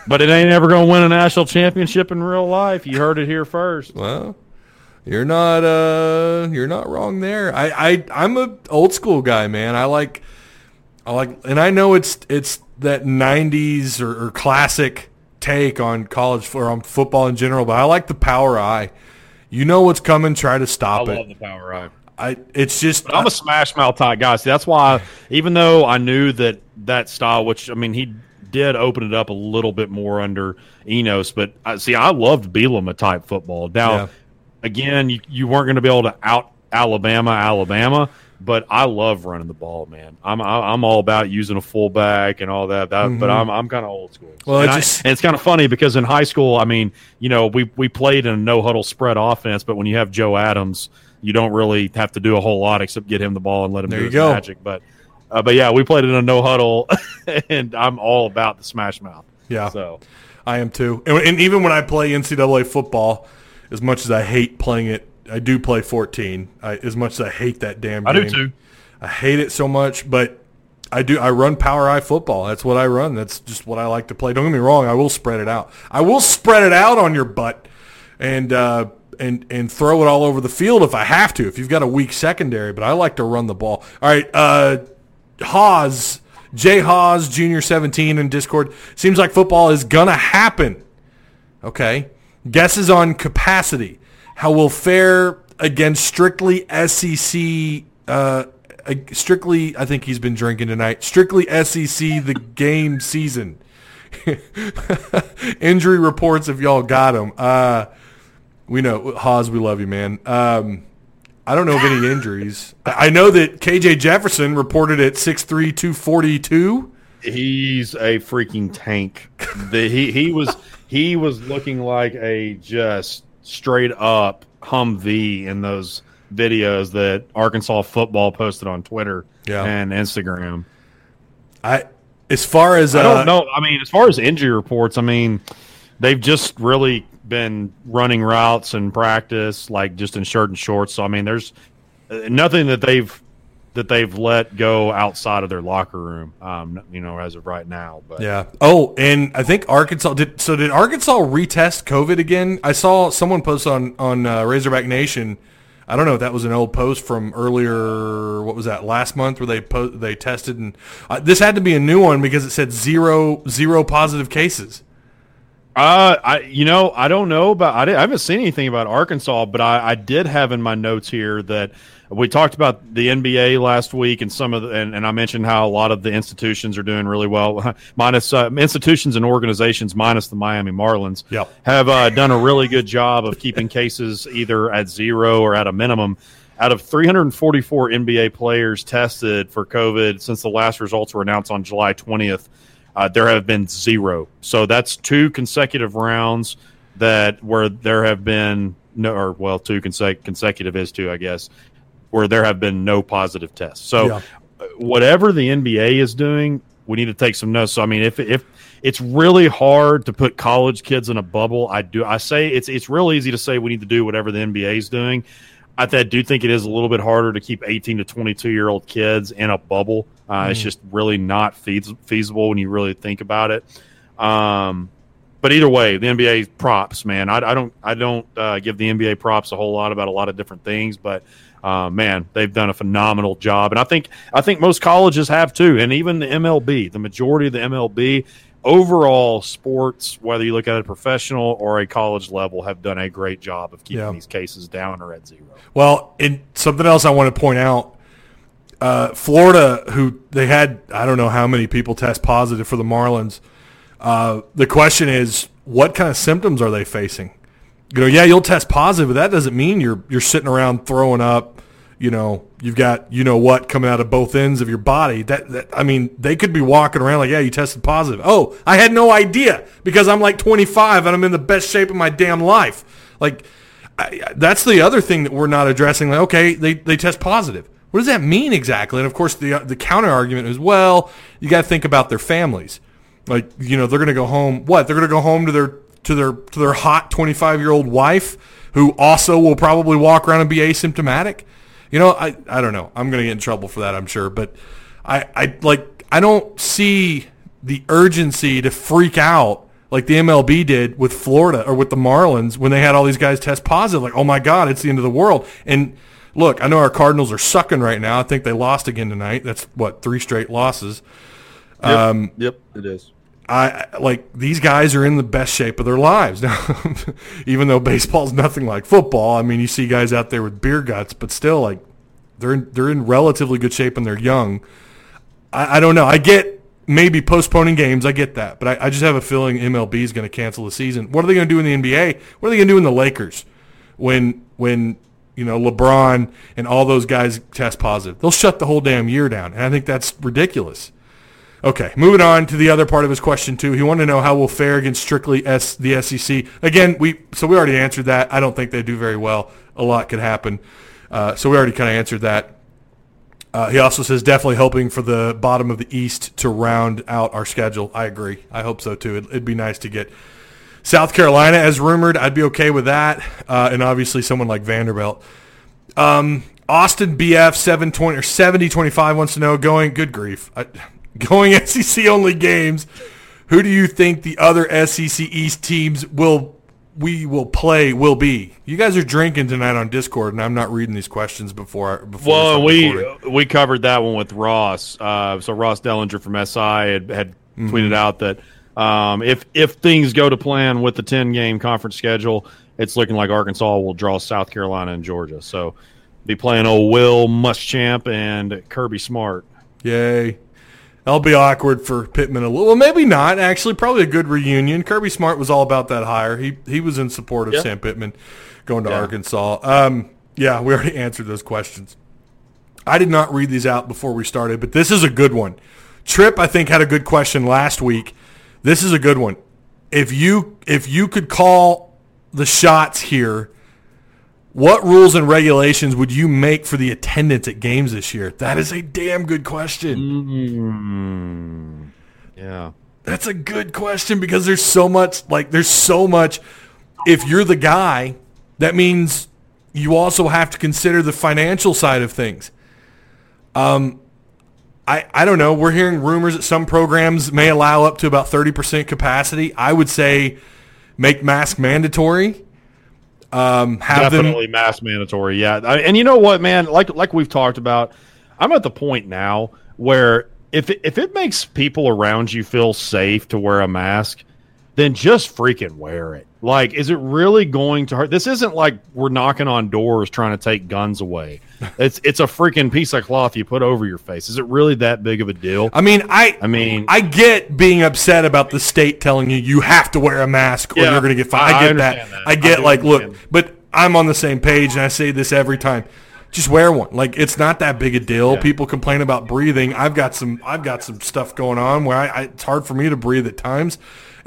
But it ain't ever going to win a national championship in real life. You heard it here first. Well, you're not uh you're not wrong there. I I I'm a old school guy, man. I like I like and I know it's it's that 90s or, or classic take on college or on football in general, but I like the power I. You know what's coming, try to I stop love it. the power eye. I it's just But I'm a smash mouth type guy. See, that's why, even though I knew that that style, which I mean, he did open it up a little bit more under Enos, but I see, I loved Bielema type football. Now, Yeah. again, you, you weren't going to be able to out Alabama, Alabama, but I love running the ball, man. I'm I'm all about using a fullback and all that. that But I'm I'm kind of old school. Mm-hmm. Well, it and, I- and it's kind of funny because in high school, I mean, you know, we we played in a no huddle spread offense, but when you have Joe Adams, you don't really have to do a whole lot except get him the ball and let him There do his go. magic. But uh, but yeah, we played in a no huddle, and I'm all about the smash mouth. yeah. So I am too. And, and even when I play NCAA football, as much as I hate playing it, I do play 14. I, as much as I hate that damn game, I do too. I hate it so much, but I do. I run power I football. That's what I run. That's just what I like to play. Don't get me wrong. I will spread it out. I will spread it out on your butt and uh, and and throw it all over the field if I have to. If you've got a weak secondary, but I like to run the ball. All right, uh, Haas, Jay Hawes, Junior Seventeen in Discord. Seems like football is gonna happen. Okay. Guesses on capacity. How will fare against strictly SEC, uh, strictly, I think he's been drinking tonight, strictly SEC the game season. Injury reports if y'all got them. Uh, we know, Hawes, we love you, man. Um, I don't know of any injuries. I I know that KJ Jefferson reported at 6'3", 242. He's a freaking tank. the, he he was he was looking like a just straight up Humvee in those videos that Arkansas football posted on Twitter Yeah. and Instagram. I as far as I uh, don't know. I mean, as far as injury reports, I mean, they've just really been running routes and practice, like just in shirt and shorts. So I mean, there's uh, nothing that they've that they've let go outside of their locker room. Um, you know, as of right now. But Yeah. Oh, and I think Arkansas did. So did Arkansas retest COVID again? I saw someone post on on uh, Razorback Nation. I don't know if that was an old post from earlier. What was that last month where they po- they tested and uh, this had to be a new one because it said zero zero positive cases. Uh, I you know I don't know about I, I haven't seen anything about Arkansas, but I, I did have in my notes here that we talked about the NBA last week and some of the, and, and I mentioned how a lot of the institutions are doing really well, minus uh, institutions and organizations minus the Miami Marlins Yep. have uh, done a really good job of keeping cases either at zero or at a minimum. Out of 344 NBA players tested for COVID since the last results were announced on July 20th, uh, there have been zero. So that's two consecutive rounds that where there have been no, or well, two consec- consecutive is two, I guess, where there have been no positive tests. So Yeah. whatever the NBA is doing, we need to take some notes. So I mean, if if it's really hard to put college kids in a bubble, I do. I say it's it's real easy to say we need to do whatever the NBA is doing. I, I do think it is a little bit harder to keep 18 to 22 year old kids in a bubble. Uh, It's just really not feas- feasible when you really think about it. Um, but either way, the NBA props, man. I, I don't I don't uh, give the NBA props a whole lot about a lot of different things, but uh, man, they've done a phenomenal job, and I think I think most colleges have too, and even the MLB, the majority of the MLB overall sports, whether you look at it professional or a college level, have done a great job of keeping Yeah. these cases down or at zero. Well, and something else I want to point out. Uh, Florida, who they had, I don't know how many people test positive for the Marlins. Uh, the question is, what kind of symptoms are they facing? You know, yeah, you'll test positive, but that doesn't mean you're you're sitting around throwing up. You know, you've got you know what coming out of both ends of your body. That, that I mean, they could be walking around like, yeah, you tested positive. Oh, I had no idea because I'm like 25 and I'm in the best shape of my damn life. Like, I, that's the other thing that we're not addressing. Like, okay, they, they test positive. What does that mean exactly? And of course, the uh, the counter argument is, well, you got to think about their families. Like, you know, they're going to go home. What? They're going to go home to their to their to their hot 25 year old wife, who also will probably walk around and be asymptomatic. You know, I I don't know. I'm going to get in trouble for that, I'm sure. But I I like I don't see the urgency to freak out like the MLB did with Florida or with the Marlins when they had all these guys test positive. Like, oh my God, it's the end of the world. And look, I know our Cardinals are sucking right now. I think they lost again tonight. That's what three straight losses. Um, yep, it is. I I- like these guys are in the best shape of their lives now. Even though baseball's nothing like football, I mean, you see guys out there with beer guts, but still, like they're in, they're in relatively good shape and they're young. I, I don't know. I get maybe postponing games. I get that, but I, I just have a feeling MLB is going to cancel the season. What are they going to do in the NBA? What are they going to do in the Lakers when when you know LeBron and all those guys test positive? They'll shut the whole damn year down, and I think that's ridiculous. Okay, moving on to the other part of his question too. He wanted to know how we'll fare against strictly S, the SEC. Again, we so we already answered that. I don't think they do very well. A lot could happen. Uh, so we already kind of answered that. Uh, he also says definitely hoping for the bottom of the East to round out our schedule. I agree. I hope so too. It, it'd be nice to get South Carolina as rumored. I'd be okay with that, uh, and obviously someone like Vanderbilt. Um, Austin BF seven twenty or seventy twenty five wants to know going. Good grief, I, going SEC only games. Who do you think the other SEC East teams will we will play will be? You guys are drinking tonight on Discord, and I'm not reading these questions before. before Well, we recording. we covered that one with Ross. Uh, so Ross Dellenger from SI had, had Mm-hmm. tweeted out that um, if if things go to plan with the ten game conference schedule, it's looking like Arkansas will draw South Carolina and Georgia. So be playing old Will Muschamp and Kirby Smart. Yay. That'll be awkward for Pittman a little. Well, maybe not. Actually, probably a good reunion. Kirby Smart was all about that hire. He he was in support of Yeah. Sam Pittman going to Yeah. Arkansas. Um, yeah, we already answered those questions. I did not read these out before we started, but this is a good one. Trip, I think, had a good question last week. This is a good one. If you if you could call the shots here, what rules and regulations would you make for the attendance at games this year? That is a damn good question. Yeah. That's a good question because there's so much like there's so much if you're the guy, that means you also have to consider the financial side of things. Um I, I don't know. We're hearing rumors that some programs may allow up to about 30% capacity. I would say make mask mandatory. Um, have them Definitely mask mandatory. Yeah, I- and you know what, man? Like like we've talked about, I'm at the point now where if it, if it makes people around you feel safe to wear a mask, then just freaking wear it. Like, is it really going to hurt? This isn't like we're knocking on doors trying to take guns away. It's it's a freaking piece of cloth you put over your face. Is it really that big of a deal? I mean, I I mean- I get being upset about the state telling you you have to wear a mask or Yeah, you're going to get fined. I- I, I get that. that. I I get do like, look, but I'm on the same page, and I say this every time. Just wear one. Like it's not that big a deal. People complain about breathing. I've got some. I've got some stuff going on where I, I it's hard for me to breathe at times,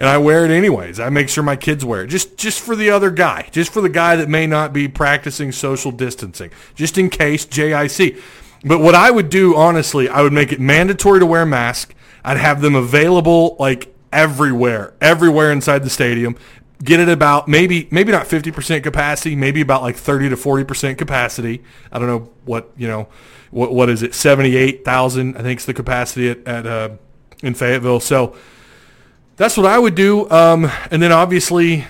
and I wear it anyways. I make sure my kids wear it just just for the other guy, just for the guy that may not be practicing social distancing, just in case JIC. But what I would do, honestly, I would make it mandatory to wear a mask. I'd have them available like everywhere, everywhere inside the stadium. Get it about maybe maybe not 50% capacity, maybe about like 30 to 40% capacity. I don't know what, you know, what what is it? 78,000 I think is the capacity at, at uh, in Fayetteville. So that's what I would do. Um, and then obviously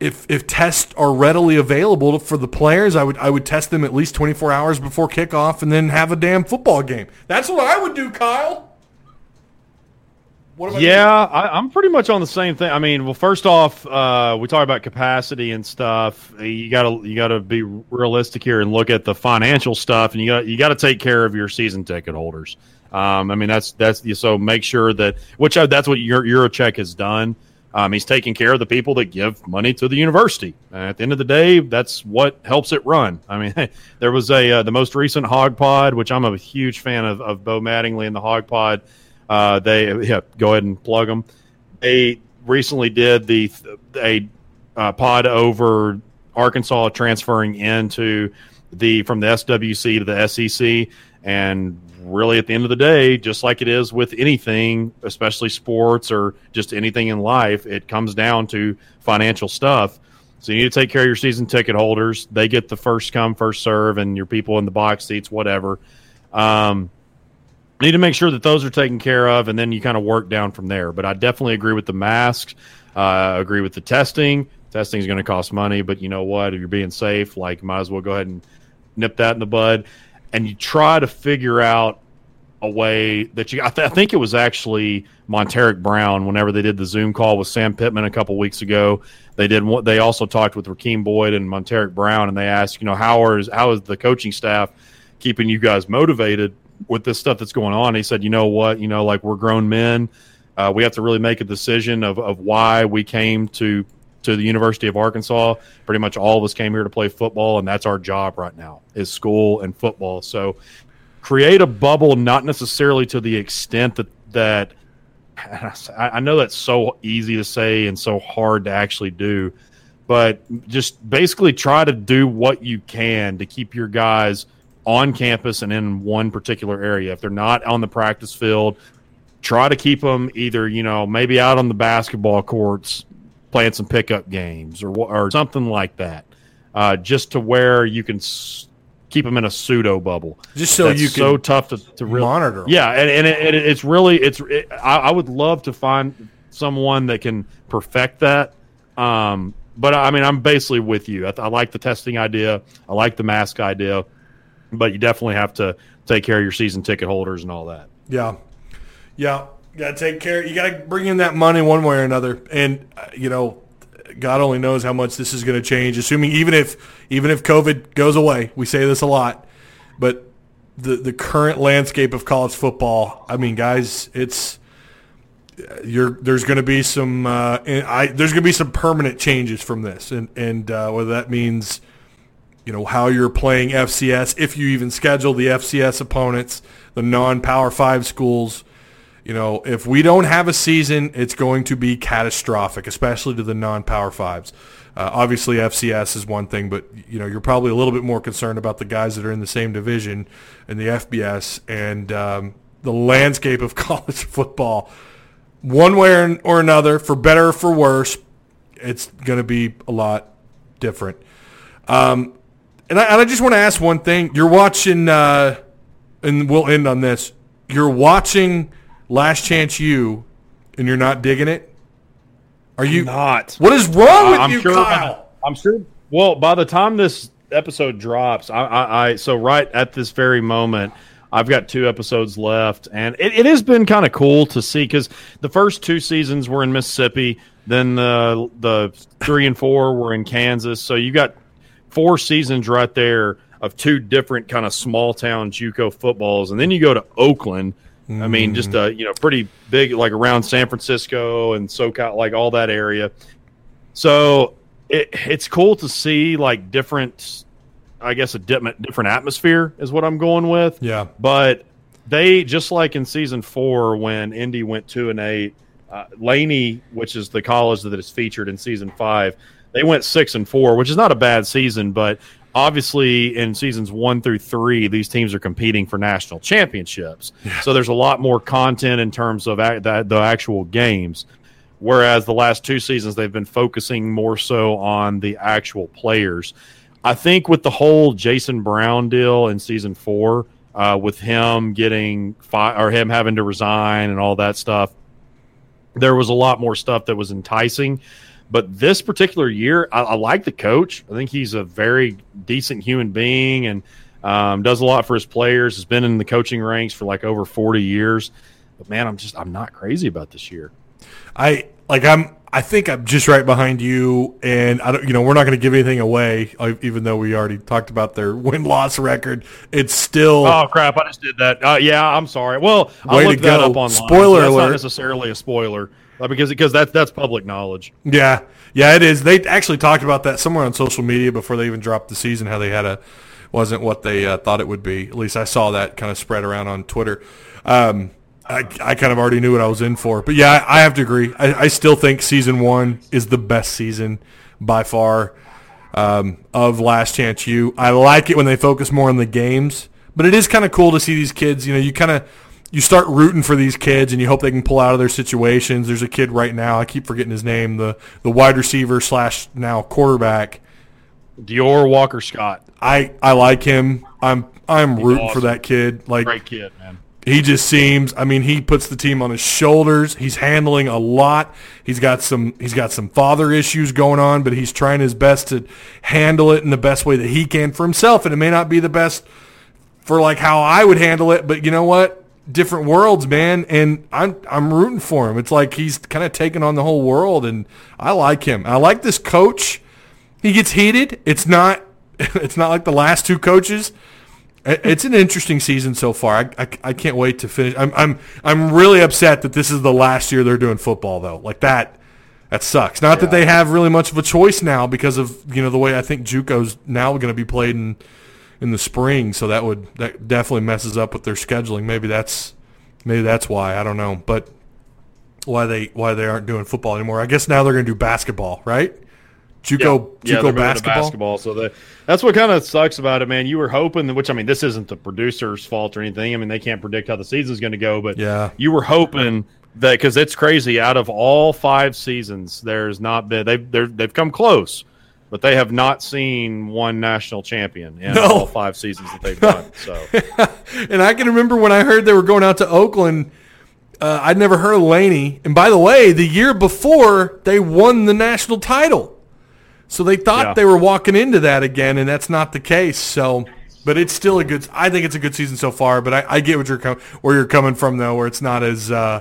if if tests are readily available for the players, I would I would test them at least 24 hours before kickoff and then have a damn football game. That's what I would do, Kyle. Yeah, I, I'm pretty much on the same thing. I mean, well, first off, uh, we talk about capacity and stuff. You gotta you gotta be realistic here and look at the financial stuff, and you got you got to take care of your season ticket holders. Um, I mean, that's that's so make sure that which I, that's what your Yurachek has done. Um, he's taking care of the people that give money to the university. And at the end of the day, that's what helps it run. I mean, there was a uh, the most recent Hog Pod, which I'm a huge fan of, of Bo Mattingly and the Hog Pod. Uh, they yeah, go ahead and plug them. They recently did the a uh, pod over Arkansas transferring into the from the SWC to the SEC, and really at the end of the day, just like it is with anything, especially sports or just anything in life, it comes down to financial stuff. So you need to take care of your season ticket holders. They get the first come, first serve, and your people in the box seats, whatever. Um, need to make sure that those are taken care of, and then you kind of work down from there. But I definitely agree with the masks. Uh, agree with the testing. Testing is going to cost money, but you know what? If you're being safe, like, might as well go ahead and nip that in the bud. And you try to figure out a way that you. I, th- I think it was actually Montaric Brown. Whenever they did the Zoom call with Sam Pittman a couple weeks ago, they did. what They also talked with Rakeem Boyd and Montaric Brown, and they asked, you know, how is how is the coaching staff keeping you guys motivated with this stuff that's going on? He said, you know what, you know, like we're grown men. Uh, we have to really make a decision of, of why we came to to the University of Arkansas. Pretty much all of us came here to play football, and that's our job right now is school and football. So create a bubble, not necessarily to the extent that that I I know that's so easy to say and so hard to actually do, but just basically try to do what you can to keep your guys on campus and in one particular area. If they're not on the practice field, try to keep them either you know maybe out on the basketball courts playing some pickup games or or something like that, uh, just to where you can s- keep them in a pseudo bubble. Just so That's you can so tough to, to really monitor. Yeah, and, and, it, and it's really it's. It, I, I would love to find someone that can perfect that. Um, but I mean, I'm basically with you. I, I like the testing idea. I like the mask idea, but you definitely have to take care of your season ticket holders and all that. Yeah, yeah. You gotta take care. You gotta bring in that money one way or another. And uh, you know, God only knows how much this is going to change. Assuming even if even if COVID goes away, we say this a lot, but the the current landscape of college football. I mean, guys, it's you're there's going to be some uh, I there's going to be some permanent changes from this, and and uh, whether that means you know how you're playing FCS, if you even schedule the FCS opponents, the non-Power Five schools You know, if we don't have a season, it's going to be catastrophic, especially to the non-power fives. Uh, obviously, FCS is one thing, but you know, you're probably a little bit more concerned about the guys that are in the same division in the FBS and um, the landscape of college football. One way or, another, for better or for worse, it's going to be a lot different. Um, and, I, and I just want to ask one thing. You're watching, uh, and we'll end on this. You're watching Last Chance U, and you're not digging it. Are you not? What is wrong with I'm you, sure. Kyle? I'm sure. Well, by the time this episode drops, I, I, I so right at this very moment, I've got two episodes left, and it, it has been kind of cool to see because the first two seasons were in Mississippi, then the the three and four were in Kansas. So you got four seasons right there of two different kind of small town JUCO footballs, and then you go to Oakland. I mean, just a you know pretty big like around San Francisco and SoCal, like all that area. So it, it's cool to see like different, I guess a different different atmosphere is what I'm going with. Yeah. But they just like in season four when Indy went two and eight, uh, Laney, which is the college that is featured in season five, they went six and four, which is not a bad season, but obviously in seasons one through three, these teams are competing for national championships. So there's a lot more content in terms of ac- the, the actual games. Whereas the last two seasons, they've been focusing more so on the actual players. I think with the whole Jason Brown deal in season four, uh, with him getting fi- or him having to resign and all that stuff, there was a lot more stuff that was enticing. But this particular year, I, I like the coach. I think he's a very decent human being and um, does a lot for his players. Has been in the coaching ranks for like over forty years. But man, I'm just I'm not crazy about this year. I like I'm I think I'm just right behind you and I don't you know we're not going to give anything away uh, even though we already talked about their win loss record it's still Oh crap! I just did that. Uh, yeah, I'm sorry. Well, I Way to looked that up online. Spoiler so that's alert. Not necessarily a spoiler because because that's that's public knowledge. yeah yeah it is they actually talked about that somewhere on social media before they even dropped the season how they had a wasn't what they uh, thought it would be at least I saw that kind of spread around on Twitter um, I, I kind of already knew what I was in for but yeah I, I have to agree I, I still think season one is the best season by far um, of Last Chance U. I like it when they focus more on the games, but it is kind of cool to see these kids. You know, you kind of you start rooting for these kids, and you hope they can pull out of their situations. There's a kid right now. I keep forgetting his name. The the wide receiver slash now quarterback. Dior Walker Scott, I I like him. I'm I'm rooting for that kid. Like great kid, man. he just seems I mean he puts the team on his shoulders. He's handling a lot. He's got some he's got some father issues going on, but he's trying his best to handle it in the best way that he can for himself and it may not be the best for like how I would handle it, but you know what? Different worlds, man, and I'm I'm rooting for him. It's like he's kind of taking on the whole world and I like him. I like this coach. He gets heated. It's not it's not like the last two coaches. It's an interesting season so far. I, I, I can't wait to finish. I'm I'm I'm really upset that this is the last year they're doing football though. Like that that sucks. Not that they have really much of a choice now because of you know the way I think JUCO's now going to be played in in the spring. So that would that definitely messes up with their scheduling. Maybe that's maybe that's why I don't know, but why they why they aren't doing football anymore. I guess now they're going to do basketball, right? JUCO yeah, JUCO to basketball. basketball. So the, that's what kind of sucks about it, man. You were hoping, that, which I mean, this isn't the producer's fault or anything. I mean, they can't predict how the season's going to go, but Yeah. you were hoping that because it's crazy. Out of all five seasons, there's not been they've they've come close, but they have not seen one national champion in No. all five seasons that they've done. So And I can remember when I heard they were going out to Oakland. Uh, I'd never heard of Laney. And by the way, the year before they won the national title, so they thought Yeah. they were walking into that again, and that's not the case. So, but it's still a good. I think it's a good season so far. But I, I get what you're com- where you're coming from though, where it's not as uh,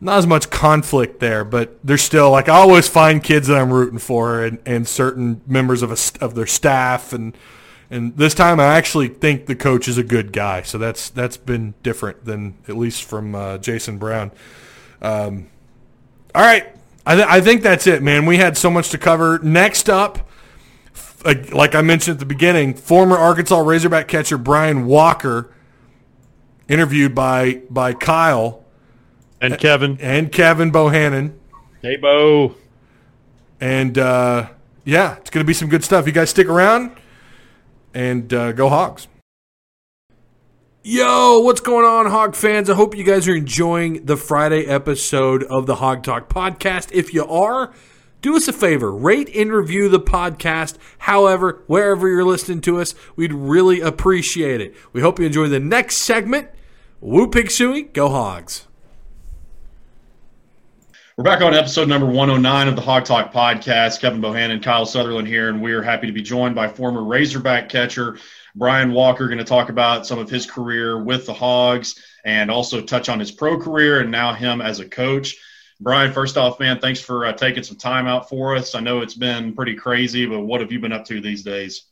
not as much conflict there. But there's still like I always find kids that I'm rooting for, and, and certain members of a, of their staff and. And this time, I actually think the coach is a good guy. So that's that's been different than at least from uh, Jason Brown. Um, all right, I, th- I think that's it, man. We had so much to cover. Next up, like I mentioned at the beginning, former Arkansas Razorback catcher Brian Walker, interviewed by by Kyle, And Kevin. and Kevin Bohannon. Hey, Bo. And uh, yeah, it's going to be some good stuff. You guys stick around and uh, go Hogs. Yo, what's going on, Hog fans? I hope you guys are enjoying the Friday episode of the Hawg Talk podcast. If you are, do us a favor, rate and review the podcast. However, wherever you're listening to us, we'd really appreciate it. We hope you enjoy the next segment. Woo Pig Sooie, go Hogs. We're back on episode number 109 of the Hawg Talk podcast. Kevin Bohannon, Kyle Sutherland here, and we are happy to be joined by former Razorback catcher Brian Walker. Going to talk about some of his career with the Hogs and also touch on his pro career and now him as a coach. Brian, first off, man, thanks for uh, taking some time out for us. I know it's been pretty crazy, but what have you been up to these days?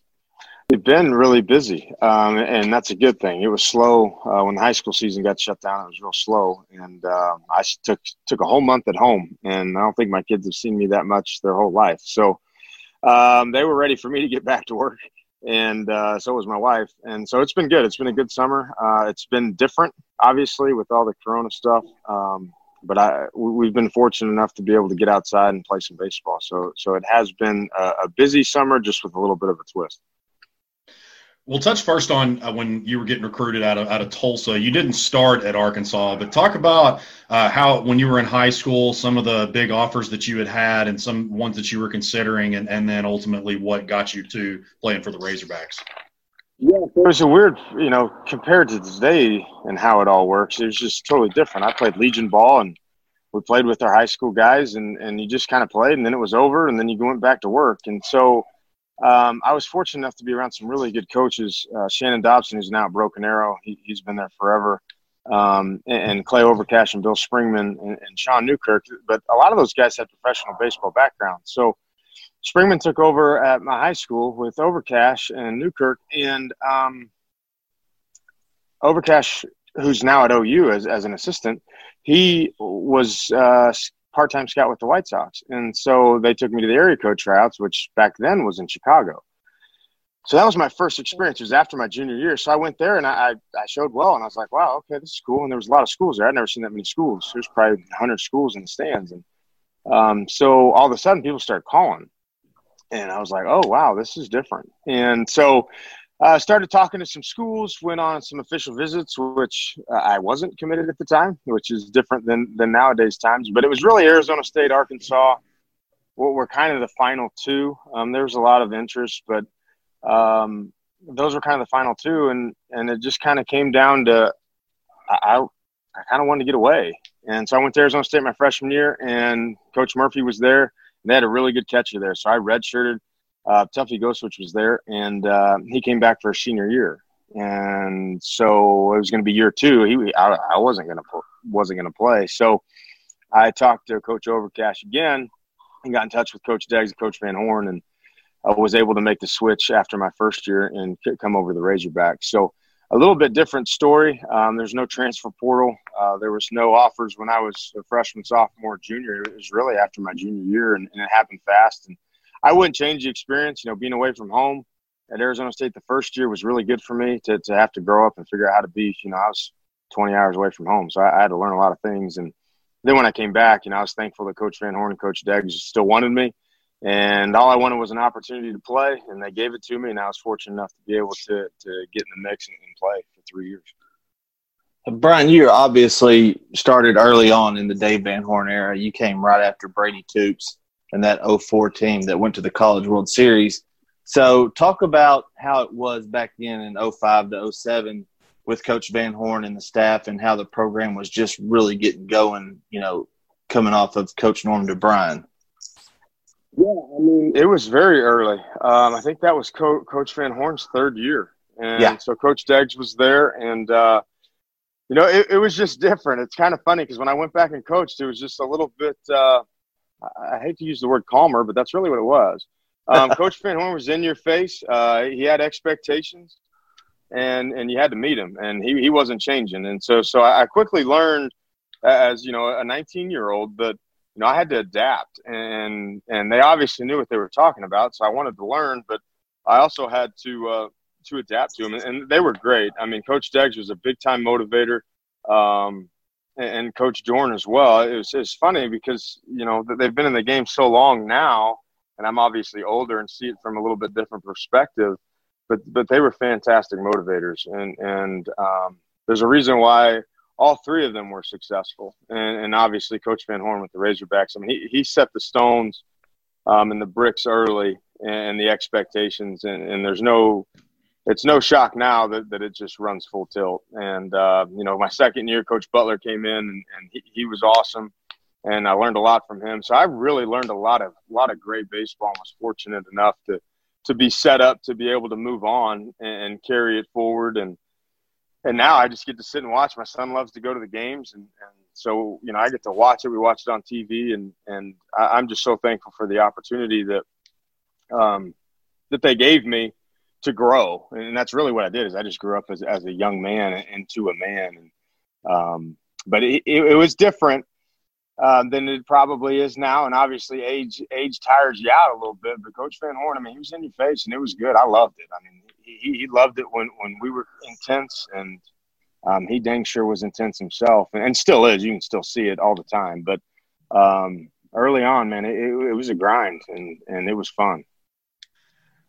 We've been really busy, um, and that's a good thing. It was slow uh, when the high school season got shut down. It was real slow, and uh, I took took a whole month at home, and I don't think my kids have seen me that much their whole life. So um, they were ready for me to get back to work, and uh, so was my wife. And so it's been good. It's been a good summer. Uh, it's been different, obviously, with all the Corona stuff. Um, but I, we- we've been fortunate enough to be able to get outside and play some baseball. So, so it has been a, a busy summer, just with a little bit of a twist. We'll touch first on uh, when you were getting recruited out of out of Tulsa. You didn't start at Arkansas, but talk about uh, how when you were in high school, some of the big offers that you had had, and some ones that you were considering, and, and then ultimately what got you to playing for the Razorbacks. Yeah, it was a weird, you know, compared to today and how it all works. It was just totally different. I played Legion ball and we played with our high school guys, and and you just kind of played, and then it was over, and then you went back to work. And so um, I was fortunate enough to be around some really good coaches. Uh, Shannon Dobson, who's now at Broken Arrow, he, he's been there forever. Um, and, and Clay Overcash and Bill Springman and, and Sean Newkirk. But a lot of those guys had professional baseball backgrounds. So Springman took over at my high school with Overcash and Newkirk, and um, Overcash, who's now at OU as, as an assistant, he was uh, part-time scout with the White Sox, and so they took me to the area code tryouts, which back then was in Chicago. So that was my first experience. It was after my junior year, so I went there and I, I showed well, and I was like, "Wow, okay, this is cool." And there was a lot of schools there. I'd never seen that many schools. There's probably 100 schools in the stands, and um, so all of a sudden, people started calling, and I was like, "Oh, wow, this is different." And so uh, started talking to some schools, went on some official visits, which uh, I wasn't committed at the time, which is different than than nowadays times. But it was really Arizona State, Arkansas. What were kind of the final two. Um, there was a lot of interest, but um, those were kind of the final two, and and it just kind of came down to I I, kind of wanted to get away, and so I went to Arizona State my freshman year, and Coach Murphy was there. And they had a really good catcher there, so I redshirted uh, Tuffy Gosewisch was there, and uh, he came back for a senior year, and so it was going to be year two. He, I, I wasn't going to wasn't going to play, so I talked to Coach Overcash again, and got in touch with Coach Deggs and Coach Van Horn, and I was able to make the switch after my first year and come over to the Razorbacks. So a little bit different story. Um, there's no transfer portal. Uh, there was no offers when I was a freshman, sophomore, junior. It was really after my junior year, and, and it happened fast. And I wouldn't change the experience. You know, being away from home at Arizona State the first year was really good for me to, to have to grow up and figure out how to be. You know, I was 20 hours away from home, so I, I had to learn a lot of things. And then when I came back, you know, I was thankful that Coach Van Horn and Coach Deggs still wanted me. And all I wanted was an opportunity to play, and they gave it to me. And I was fortunate enough to be able to, to get in the mix and, and play for three years. Brian, you obviously started early on in the Dave Van Horn era. You came right after Brady Toops and that 04 team that went to the College World Series. So, talk about how it was back then in 05 to 07 with Coach Van Horn and the staff and how the program was just really getting going, you know, coming off of Coach Norm DeBriyn. Yeah, I mean, it was very early. Um, I think that was Co- Coach Van Horn's third year, and Yeah. so Coach Deggs was there, and uh, you know, it, it was just different. It's kind of funny because when I went back and coached, it was just a little bit. Uh, I hate to use the word calmer, but that's really what it was. Um, Coach Van Horn was in your face. Uh, he had expectations, and and you had to meet him, and he, he wasn't changing. And so so I quickly learned as you know a 19 year old that you know I had to adapt, and and they obviously knew what they were talking about, so I wanted to learn, but I also had to uh, to adapt to them, and they were great. I mean, Coach Deggs was a big time motivator. Um, and, and Coach Jordan as well. It was it's funny because you know th- they've been in the game so long now, and I'm obviously older and see it from a little bit different perspective. But but they were fantastic motivators, and and um, there's a reason why all three of them were successful, and, and obviously Coach Van Horn with the Razorbacks. I mean, he he set the stones um, and the bricks early, and the expectations, and, and there's no it's no shock now that, that it just runs full tilt. And, uh, you know, my second year, Coach Butler came in and, and he, he, was awesome. And I learned a lot from him. So I really learned a lot of, a lot of great baseball and was fortunate enough to, to be set up to be able to move on and, carry it forward. And, and now I just get to sit and watch. My son loves to go to the games. And, and so, you know, I get to watch it. We watch it on TV and, and I, I'm just so thankful for the opportunity that, um, that they gave me to grow, and that's really what I did. Is I just grew up as, as a young man into a man, and um, but it, it, it, was different um, than it probably is now, and obviously age age tires you out a little bit. But Coach Van Horn, I mean, he was in your face, and it was good. I loved it. I mean, he, he loved it when when we were intense, and um, he dang sure was intense himself, and, and, still is. You can still see it all the time, but um, early on, man, it, it was a grind, and and it was fun.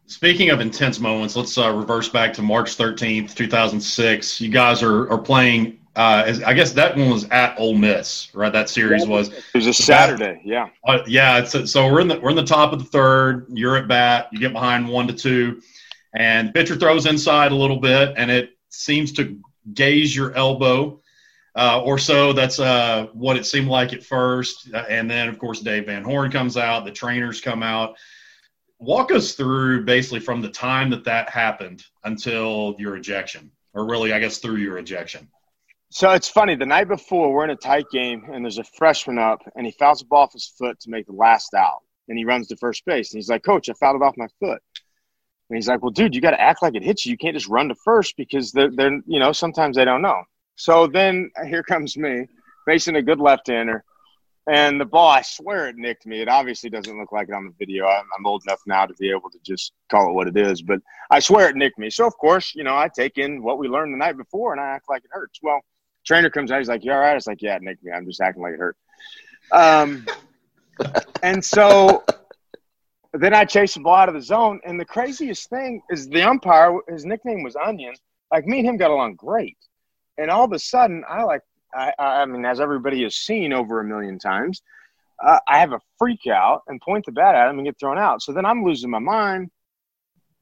Speaking of intense moments, let's uh, reverse back to March 13th, 2006. You guys are, are playing, uh, I guess that one was at Ole Miss, right? That series was. It was a Saturday, yeah. Uh, yeah, it's, so we're in, the, we're in the top of the third. You're at bat. You get behind one to two. And pitcher throws inside a little bit, and it seems to gaze your elbow. Uh, or so. That's uh, what it seemed like at first. And then, of course, Dave Van Horn comes out. The trainers come out walk us through basically from the time that that happened until your ejection, or really, I guess, through your ejection. So it's funny. The night before, we're in a tight game, and there's a freshman up, and he fouls the ball off his foot to make the last out, and he runs to first base, and he's like, "Coach, I fouled it off my foot." And he's like, "Well, dude, you got to act like it hits you. You can't just run to first because they're, they're, you know, sometimes they don't know." So then here comes me facing a good left-hander and the ball, I swear it nicked me. It obviously doesn't look like it on the video. I'm, I'm, old enough now to be able to just call it what it is, but I swear it nicked me. So, of course, you know, I take in what we learned the night before and I act like it hurts. Well, trainer comes out, he's like, You all right? It's like, Yeah, it nicked me. I'm just acting like it hurt. Um, and so then I chase the ball out of the zone. And the craziest thing is the umpire, his nickname was Onion. Like, me and him got along great. And all of a sudden, I like I, I mean, as everybody has seen over a million times, uh, I have a freak out and point the bat at him and get thrown out. So then I'm losing my mind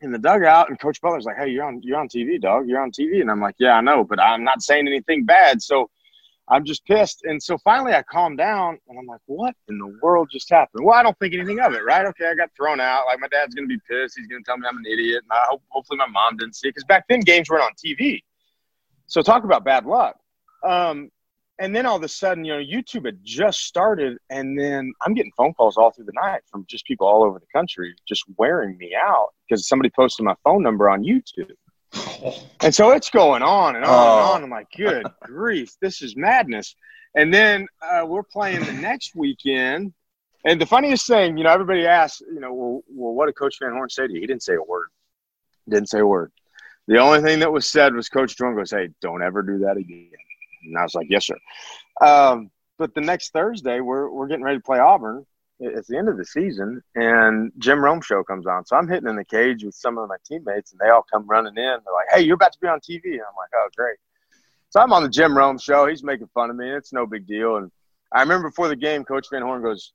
in the dugout, and Coach Butler's like, "Hey, you're on, you're on TV, dog. You're on TV." And I'm like, "Yeah, I know, but I'm not saying anything bad." So I'm just pissed. And so finally, I calm down, and I'm like, "What in the world just happened?" Well, I don't think anything of it, right? Okay, I got thrown out. Like my dad's gonna be pissed. He's gonna tell me I'm an idiot. And I hope, hopefully, my mom didn't see it because back then games weren't on TV. So talk about bad luck. Um, and then all of a sudden, you know, YouTube had just started, and then I'm getting phone calls all through the night from just people all over the country just wearing me out because somebody posted my phone number on YouTube. And so it's going on and on oh. and on. I'm like, good grief, this is madness. And then uh, we're playing the next weekend. And the funniest thing, you know, everybody asks, you know, well, well, what did Coach Van Horn say to you? He didn't say a word. Didn't say a word. The only thing that was said was Coach Jordan goes, hey, don't ever do that again. And I was like, yes, sir. Um, but the next Thursday, we're, we're getting ready to play Auburn. It's the end of the season, and Jim Rome show comes on. So I'm hitting in the cage with some of my teammates, and they all come running in. They're like, hey, you're about to be on TV. And I'm like, oh, great. So I'm on the Jim Rome show. He's making fun of me. It's no big deal. And I remember before the game, Coach Van Horn goes,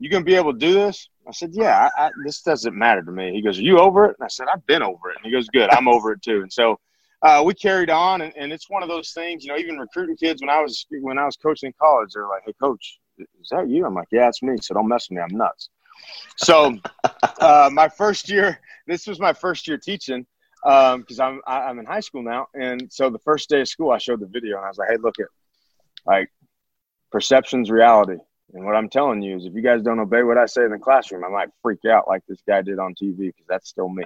you going to be able to do this? I said, yeah, I, I, this doesn't matter to me. He goes, are you over it? And I said, I've been over it. And he goes, good, I'm over it too. And so uh, we carried on, and, and, it's one of those things. You know, even recruiting kids when I was when I was coaching in college, they're like, "Hey, coach, is that you?" I'm like, "Yeah, it's me." So don't mess with me. I'm nuts. So uh, my first year, this was my first year teaching because um, I'm I'm in high school now, and so the first day of school, I showed the video, and I was like, "Hey, look at like perception's reality." And what I'm telling you is, if you guys don't obey what I say in the classroom, I might freak out like this guy did on TV because that's still me.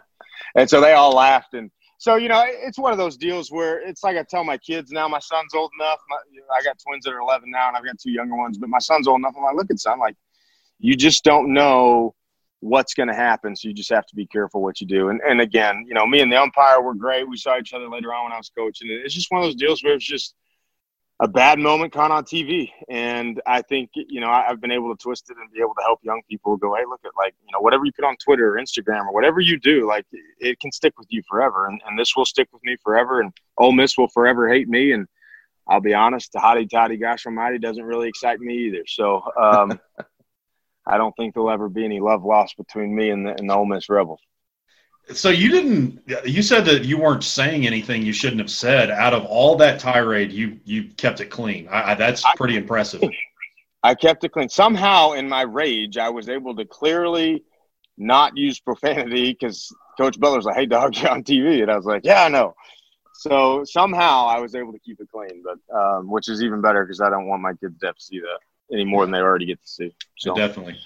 And so they all laughed, and so you know it's one of those deals where it's like i tell my kids now my son's old enough my, you know, i got twins that are 11 now and i've got two younger ones but my son's old enough i'm like look at son like you just don't know what's going to happen so you just have to be careful what you do. And, and again you know me and the umpire were great. We saw each other later on when i was coaching. It's just one of those deals where it's just a bad moment caught on TV. And I think, you know, I've been able to twist it and be able to help young people go, hey, look at like, you know, whatever you put on Twitter or Instagram or whatever you do, like it can stick with you forever. And, and this will stick with me forever. And Ole Miss will forever hate me. And I'll be honest, the hottie toddy gosh almighty doesn't really excite me either. So um, I don't think there'll ever be any love lost between me and the, and the Ole Miss Rebels. So you didn't. You said that you weren't saying anything you shouldn't have said. Out of all that tirade, you you kept it clean. I, I, that's pretty impressive. I kept it clean. Somehow, in my rage, I was able to clearly not use profanity because Coach Butler's like, "Hey, dog, you're on TV," and I was like, "Yeah, I know." So somehow, I was able to keep it clean, but um, which is even better because I don't want my kids to have to see that any more than they already get to see. So Definitely.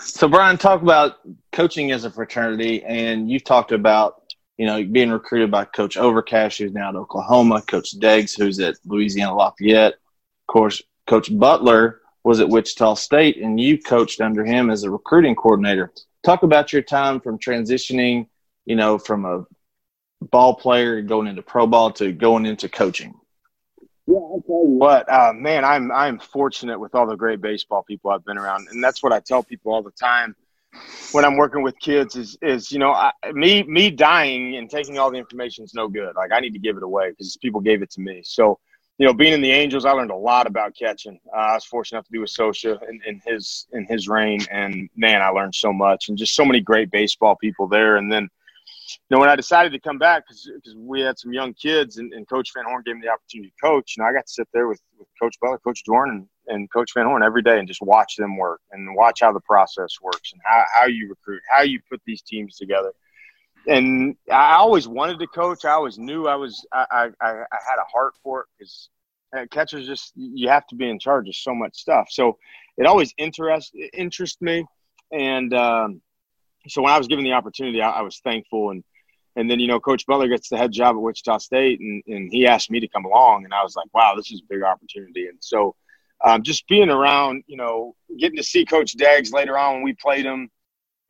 So, Brian, talk about coaching as a fraternity, and you've talked about you know being recruited by Coach Overcash, who's now at Oklahoma, Coach Deggs, who's at Louisiana Lafayette, of course, Coach Butler was at Wichita State, and you coached under him as a recruiting coordinator. Talk about your time from transitioning, you know, from a ball player going into pro ball to going into coaching. Yeah, I'll tell you what, uh, man, I'm I'm fortunate with all the great baseball people I've been around, and that's what I tell people all the time when I'm working with kids is is you know I, me me dying and taking all the information is no good. Like I need to give it away because people gave it to me. So you know, being in the Angels, I learned a lot about catching. Uh, I was fortunate enough to be with Scioscia in, in his in his reign, and man, I learned so much and just so many great baseball people there. And then you know, when I decided to come back, because we had some young kids, and, and Coach Van Horn gave me the opportunity to coach, know, I got to sit there with, with Coach Butler, Coach Jorn, and, and Coach Van Horn every day and just watch them work and watch how the process works and how, how you recruit, how you put these teams together. And I always wanted to coach. I always knew I was, I, I, I had a heart for it because catchers just, you have to be in charge of so much stuff. So it always interest, interest me. And, um, so when I was given the opportunity, I, I, was thankful. And and then you know, Coach Butler gets the head job at Wichita State, and and he asked me to come along, and I was like, wow, this is a big opportunity. And so, um, just being around, you know, getting to see Coach Deggs later on when we played him,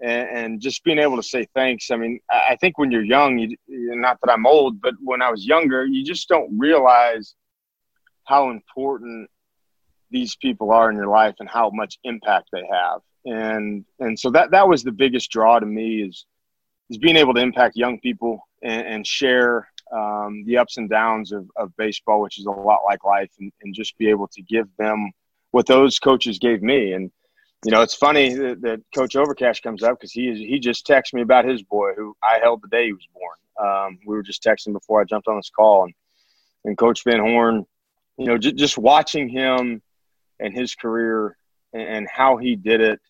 and, and just being able to say thanks. I mean, I, I think when you're young, you, not that I'm old, but when I was younger, you just don't realize how important these people are in your life and how much impact they have and and so that that was the biggest draw to me is is being able to impact young people and, and share um, the ups and downs of, of baseball, which is a lot like life, and, and just be able to give them what those coaches gave me. And you know, it's funny that, that Coach Overcash comes up because he he just texted me about his boy who I held the day he was born. Um, we were just texting before I jumped on this call, and and Coach Van Horn, you know, j- just watching him and his career and, and how he did it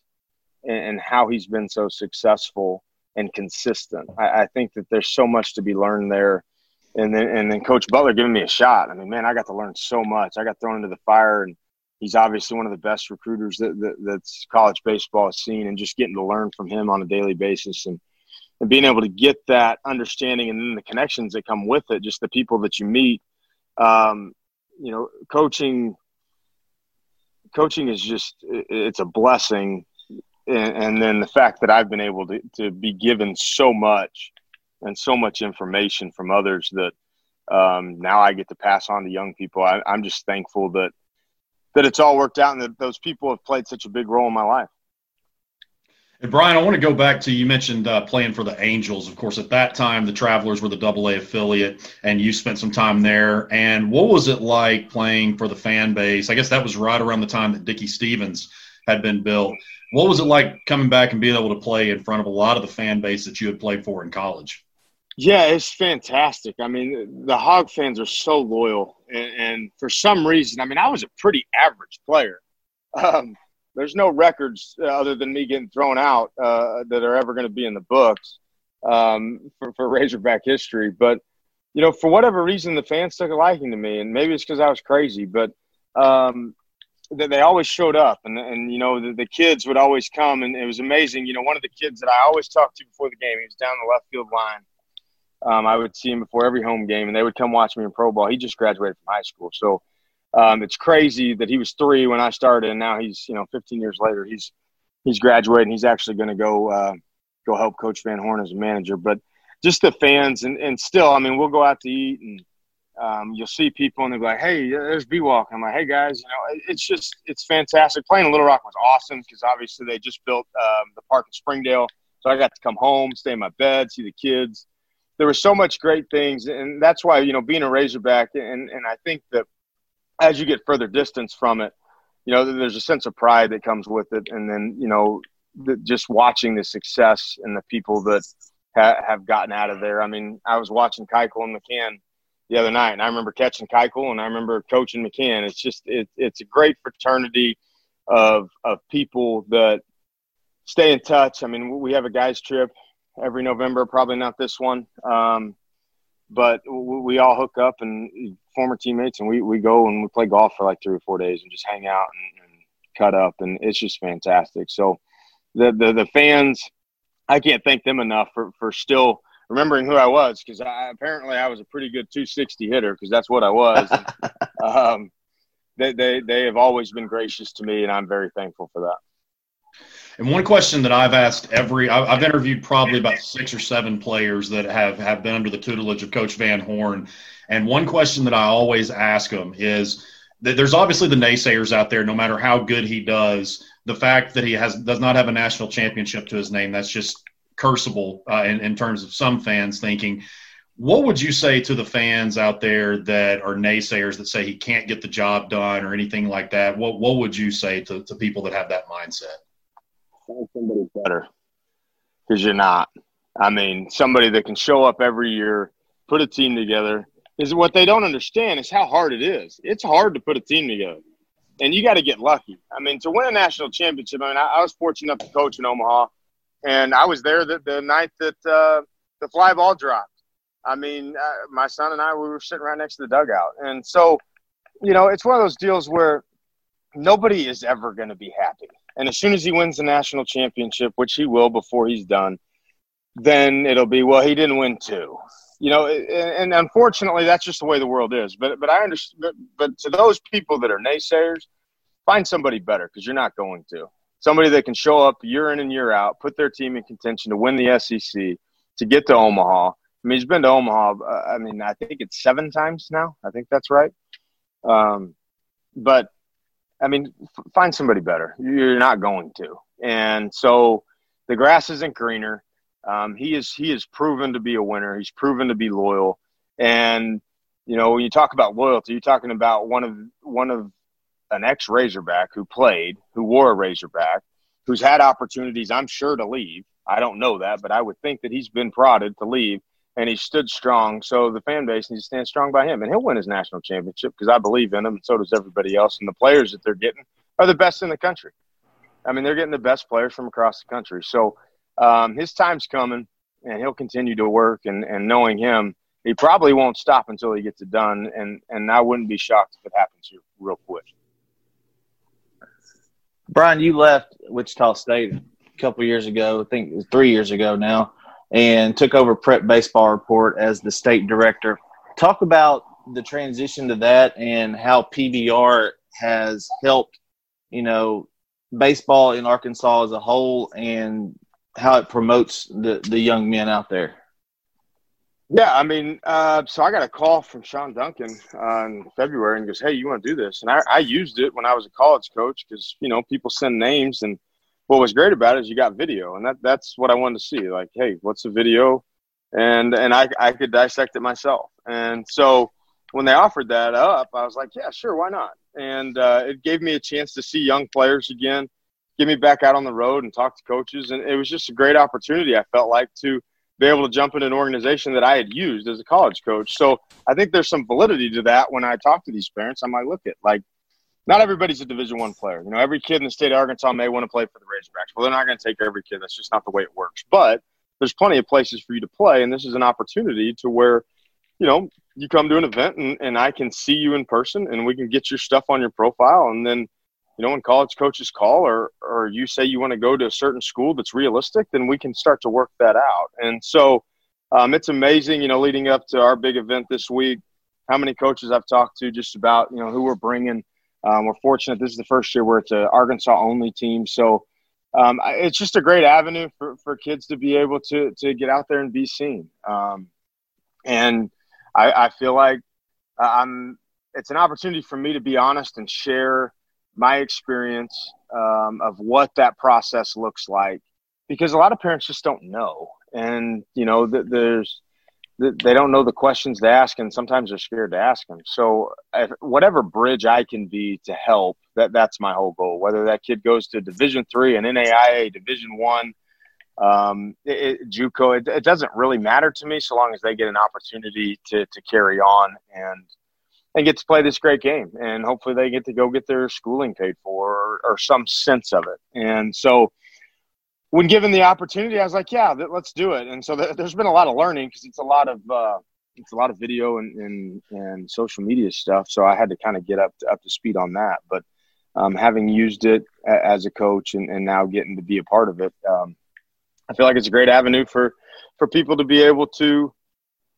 and how he's been so successful and consistent. I, I, think that there's so much to be learned there. And then, and then Coach Butler giving me a shot. I mean, man, I got to learn so much. I got thrown into the fire, and he's obviously one of the best recruiters that, that that's college baseball has seen. And just getting to learn from him on a daily basis, and and being able to get that understanding, and then the connections that come with it, just the people that you meet. Um, you know, coaching. Coaching is just it's a blessing and, and, then the fact that I've been able to, to be given so much and so much information from others that um, now I get to pass on to young people. I, I'm just thankful that that it's all worked out and that those people have played such a big role in my life. And Brian, I want to go back to you mentioned uh, playing for the Angels. Of course, at that time, the Travelers were the Double A affiliate, and you spent some time there. And what was it like playing for the fan base? I guess that was right around the time that Dickey-Stephens had been built. What was it like coming back and being able to play in front of a lot of the fan base that you had played for in college? Yeah, it's fantastic. I mean, the Hog fans are so loyal, and, and for some reason, I mean, I was a pretty average player. Um, there's no records uh, other than me getting thrown out uh, that are ever going to be in the books um, for, for Razorback history. But you know, for whatever reason, the fans took a liking to me, and maybe it's because I was crazy. But um, that they always showed up. And, and you know the, the, kids would always come and it was amazing. You know one of the kids that i always talked to before the game he was down the left field line. Um, i would see him before every home game and they would come watch me in pro ball. He just graduated from high school. So um, it's crazy that he was three when i started and now he's you know 15 years later he's he's graduating. He's actually going to go uh, go help coach van horn as a manager. But just the fans and, and still i mean we'll go out to eat and um, you'll see people and they'll be like, "Hey, there's B Walk." I'm like, "Hey guys, you know, it- it's just it's fantastic." Playing in Little Rock was awesome because obviously they just built um, the park in Springdale, so I got to come home, stay in my bed, see the kids. There were so much great things, and that's why you know being a Razorback, and and I think that as you get further distance from it, you know, there's a sense of pride that comes with it, and then you know, the, just watching the success and the people that ha- have gotten out of there. I mean, I was watching Keuchel and McCann the other night, and I remember catching Keuchel, and I remember coaching McCann. It's just it, it's a great fraternity of of people that stay in touch. I mean, we have a guys trip every November, probably not this one, um, but we, we all hook up and former teammates, and we we go and we play golf for like three or four days and just hang out and, and cut up, and it's just fantastic. So the the, the fans, I can't thank them enough for for still remembering who I was because I, apparently I was a pretty good 260 hitter because that's what I was. And, um, they, they they have always been gracious to me, and I'm very thankful for that. And one question that I've asked every, I- I've interviewed probably about six or seven players that have, have been under the tutelage of Coach Van Horn. And one question that I always ask them is that there's obviously the naysayers out there, no matter how good he does, the fact that he has does not have a national championship to his name, that's just cursable uh, in, in terms of some fans thinking. What would you say to the fans out there that are naysayers that say he can't get the job done or anything like that? What, what would you say to, to people that have that mindset? Find somebody better because you're not. I mean, somebody that can show up every year, put a team together. Is what they don't understand is how hard it is. It's hard to put a team together, and you got to get lucky. I mean, to win a national championship. I mean, I, I was fortunate enough to coach in Omaha, and I was there the, the night that uh, the fly ball dropped. I mean, uh, my son and I we were sitting right next to the dugout, and so you know, it's one of those deals where nobody is ever going to be happy. And as soon as he wins the national championship, which he will before he's done, then it'll be well, he didn't win two. You know, and, unfortunately, that's just the way the world is. But but I understand. But, but to those people that are naysayers, find somebody better because you're not going to. Somebody that can show up year in and year out, put their team in contention to win the SEC, to get to Omaha. I mean, he's been to Omaha. Uh, I mean, I think it's seven times now. I think that's right. Um, but I mean, f- find somebody better. You're not going to. And so the grass isn't greener. Um, he is he is proven to be a winner. He's proven to be loyal. And you know, when you talk about loyalty, you're talking about one of one of an ex Razorback who played, who wore a Razorback, who's had opportunities, I'm sure, to leave. I don't know that, but I would think that he's been prodded to leave and he stood strong. So the fan base needs to stand strong by him, and he'll win his national championship because I believe in him, and so does everybody else. And the players that they're getting are the best in the country. I mean, they're getting the best players from across the country. So um, his time's coming, and he'll continue to work. And, and knowing him, he probably won't stop until he gets it done. And and I wouldn't be shocked if it happens here real quick. Brian, you left Wichita State a couple years ago. I think three years ago now, and took over Prep Baseball Report as the state director. Talk about the transition to that and how PBR has helped, you know, baseball in Arkansas as a whole, and how it promotes the the young men out there. Yeah, I mean, uh, so I got a call from Sean Duncan uh, in February and goes, "Hey, you want to do this?" And I, I used it when I was a college coach because you know people send names, and what was great about it is you got video, and that that's what I wanted to see. Like, hey, what's the video? And and I I could dissect it myself. And so when they offered that up, I was like, yeah, sure, why not? And uh, it gave me a chance to see young players again, get me back out on the road and talk to coaches, and it was just a great opportunity. I felt like to be able to jump into an organization that I had used as a college coach. So I think there's some validity to that when I talk to these parents. I'm like, look at like not everybody's a division one player. You know, every kid in the state of Arkansas may want to play for the Razorbacks. Well, they're not going to take every kid. That's just not the way it works. But there's plenty of places for you to play, and this is an opportunity to where, you know, you come to an event and, and I can see you in person and we can get your stuff on your profile and then you know, when college coaches call or or you say you want to go to a certain school that's realistic, then we can start to work that out. And so um, it's amazing, you know, leading up to our big event this week, how many coaches I've talked to just about, you know, who we're bringing. Um, we're fortunate this is the first year where it's an Arkansas only team. So um, it's just a great avenue for, for kids to be able to, to get out there and be seen. Um, and I, I feel like uh, I'm. It's an opportunity for me to be honest and share my experience um, of what that process looks like, because a lot of parents just don't know, and you know, th- there's th- they don't know the questions to ask, and sometimes they're scared to ask them. So, if, whatever bridge I can be to help, that that's my whole goal. Whether that kid goes to Division three, and NAIA, Division one um, it, it, JUCO, it, it, doesn't really matter to me so long as they get an opportunity to, to carry on and and get to play this great game. And hopefully they get to go get their schooling paid for or, or some sense of it. And so when given the opportunity, I was like, yeah, let's do it. And so th- there's been a lot of learning because it's a lot of uh, it's a lot of video and, and, and social media stuff. So I had to kind of get up to, up to speed on that. But um, having used it a- as a coach and, and now getting to be a part of it, um, I feel like it's a great avenue for for people to be able to,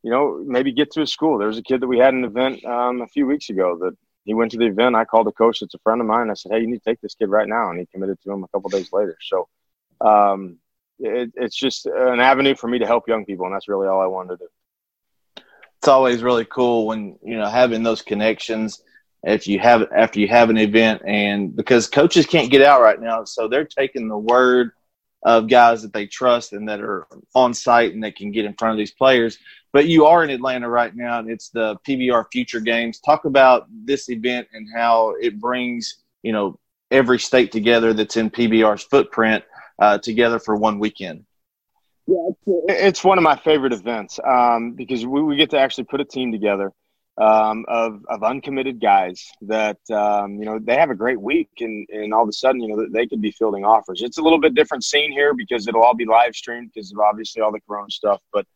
you know, maybe get to a school. There was a kid that we had an event um, a few weeks ago that he went to the event. I called the coach. It's a friend of mine. I said, "Hey, you need to take this kid right now," and he committed to him a couple days later. So, um, it, it's just an avenue for me to help young people, and that's really all I wanted to do. It's always really cool when you know having those connections. If you have after you have an event, and because coaches can't get out right now, so they're taking the word of guys that they trust and that are on site and they can get in front of these players. But you are in Atlanta right now, and it's the PBR Future Games. Talk about this event and how it brings you know every state together that's in PBR's footprint uh, together for one weekend. Yeah, it's one of my favorite events um, because we, we get to actually put a team together um, of, of uncommitted guys that um, you know they have a great week and, and all of a sudden you know they could be fielding offers. It's a little bit different scene here because it'll all be live streamed because of obviously all the Corona stuff, but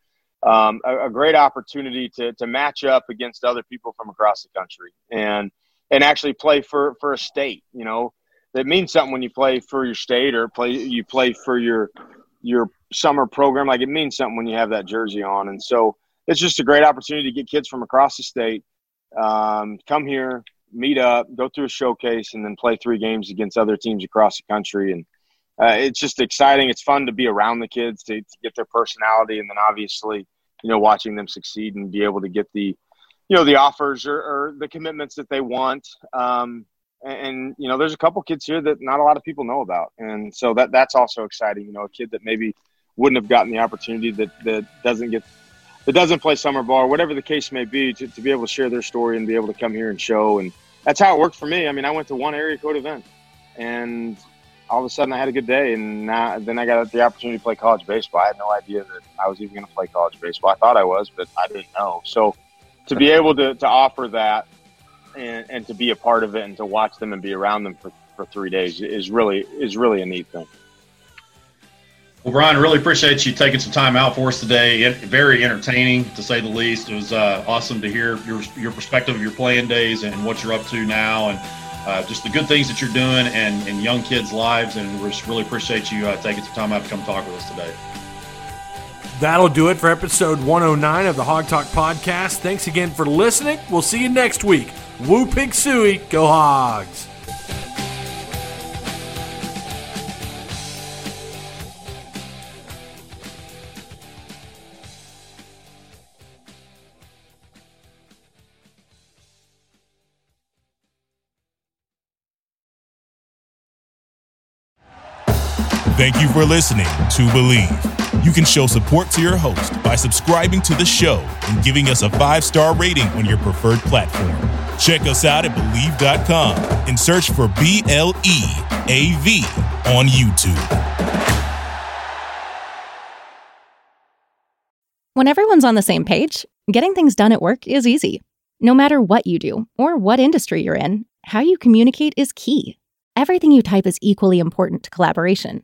um, a, a, great opportunity to to match up against other people from across the country and and actually play for for a state. You know, it means something when you play for your state or play you play for your your summer program. Like it means something when you have that jersey on, and so it's just a great opportunity to get kids from across the state um, come here, meet up, go through a showcase, and then play three games against other teams across the country. And uh, it's just exciting. It's fun to be around the kids to, to, get their personality, and then obviously, you know, watching them succeed and be able to get the, you know, the offers or, or the commitments that they want. Um, and, and, you know, there's a couple kids here that not a lot of people know about, and so that that's also exciting. You know, a kid that maybe wouldn't have gotten the opportunity that that doesn't get that doesn't play summer ball, whatever the case may be, to, to be able to share their story and be able to come here and show. And that's how it worked for me. I mean, I went to one area code event, and all of a sudden I had a good day, and now, then I got the opportunity to play college baseball. I had no idea that I was even going to play college baseball. I thought I was, but I didn't know. So to be able to, to offer that and, and to be a part of it and to watch them and be around them for, for three days is really is really a neat thing. Well, Brian, really appreciate you taking some time out for us today. It, very entertaining, to say the least. It was uh, awesome to hear your your perspective of your playing days and what you're up to now, and uh, just the good things that you're doing and in young kids' lives. And we just really appreciate you uh, taking some time out to come talk with us today. That'll do it for episode 109 of the Hawg Talk podcast. Thanks again for listening. We'll see you next week. Woo Pig Sooie, go Hogs! Thank you for listening to Bleav. You can show support to your host by subscribing to the show and giving us a five star rating on your preferred platform. Check us out at Bleav.com and search for B L E A V on YouTube. When everyone's on the same page, getting things done at work is easy. No matter what you do or what industry you're in, how you communicate is key. Everything you type is equally important to collaboration,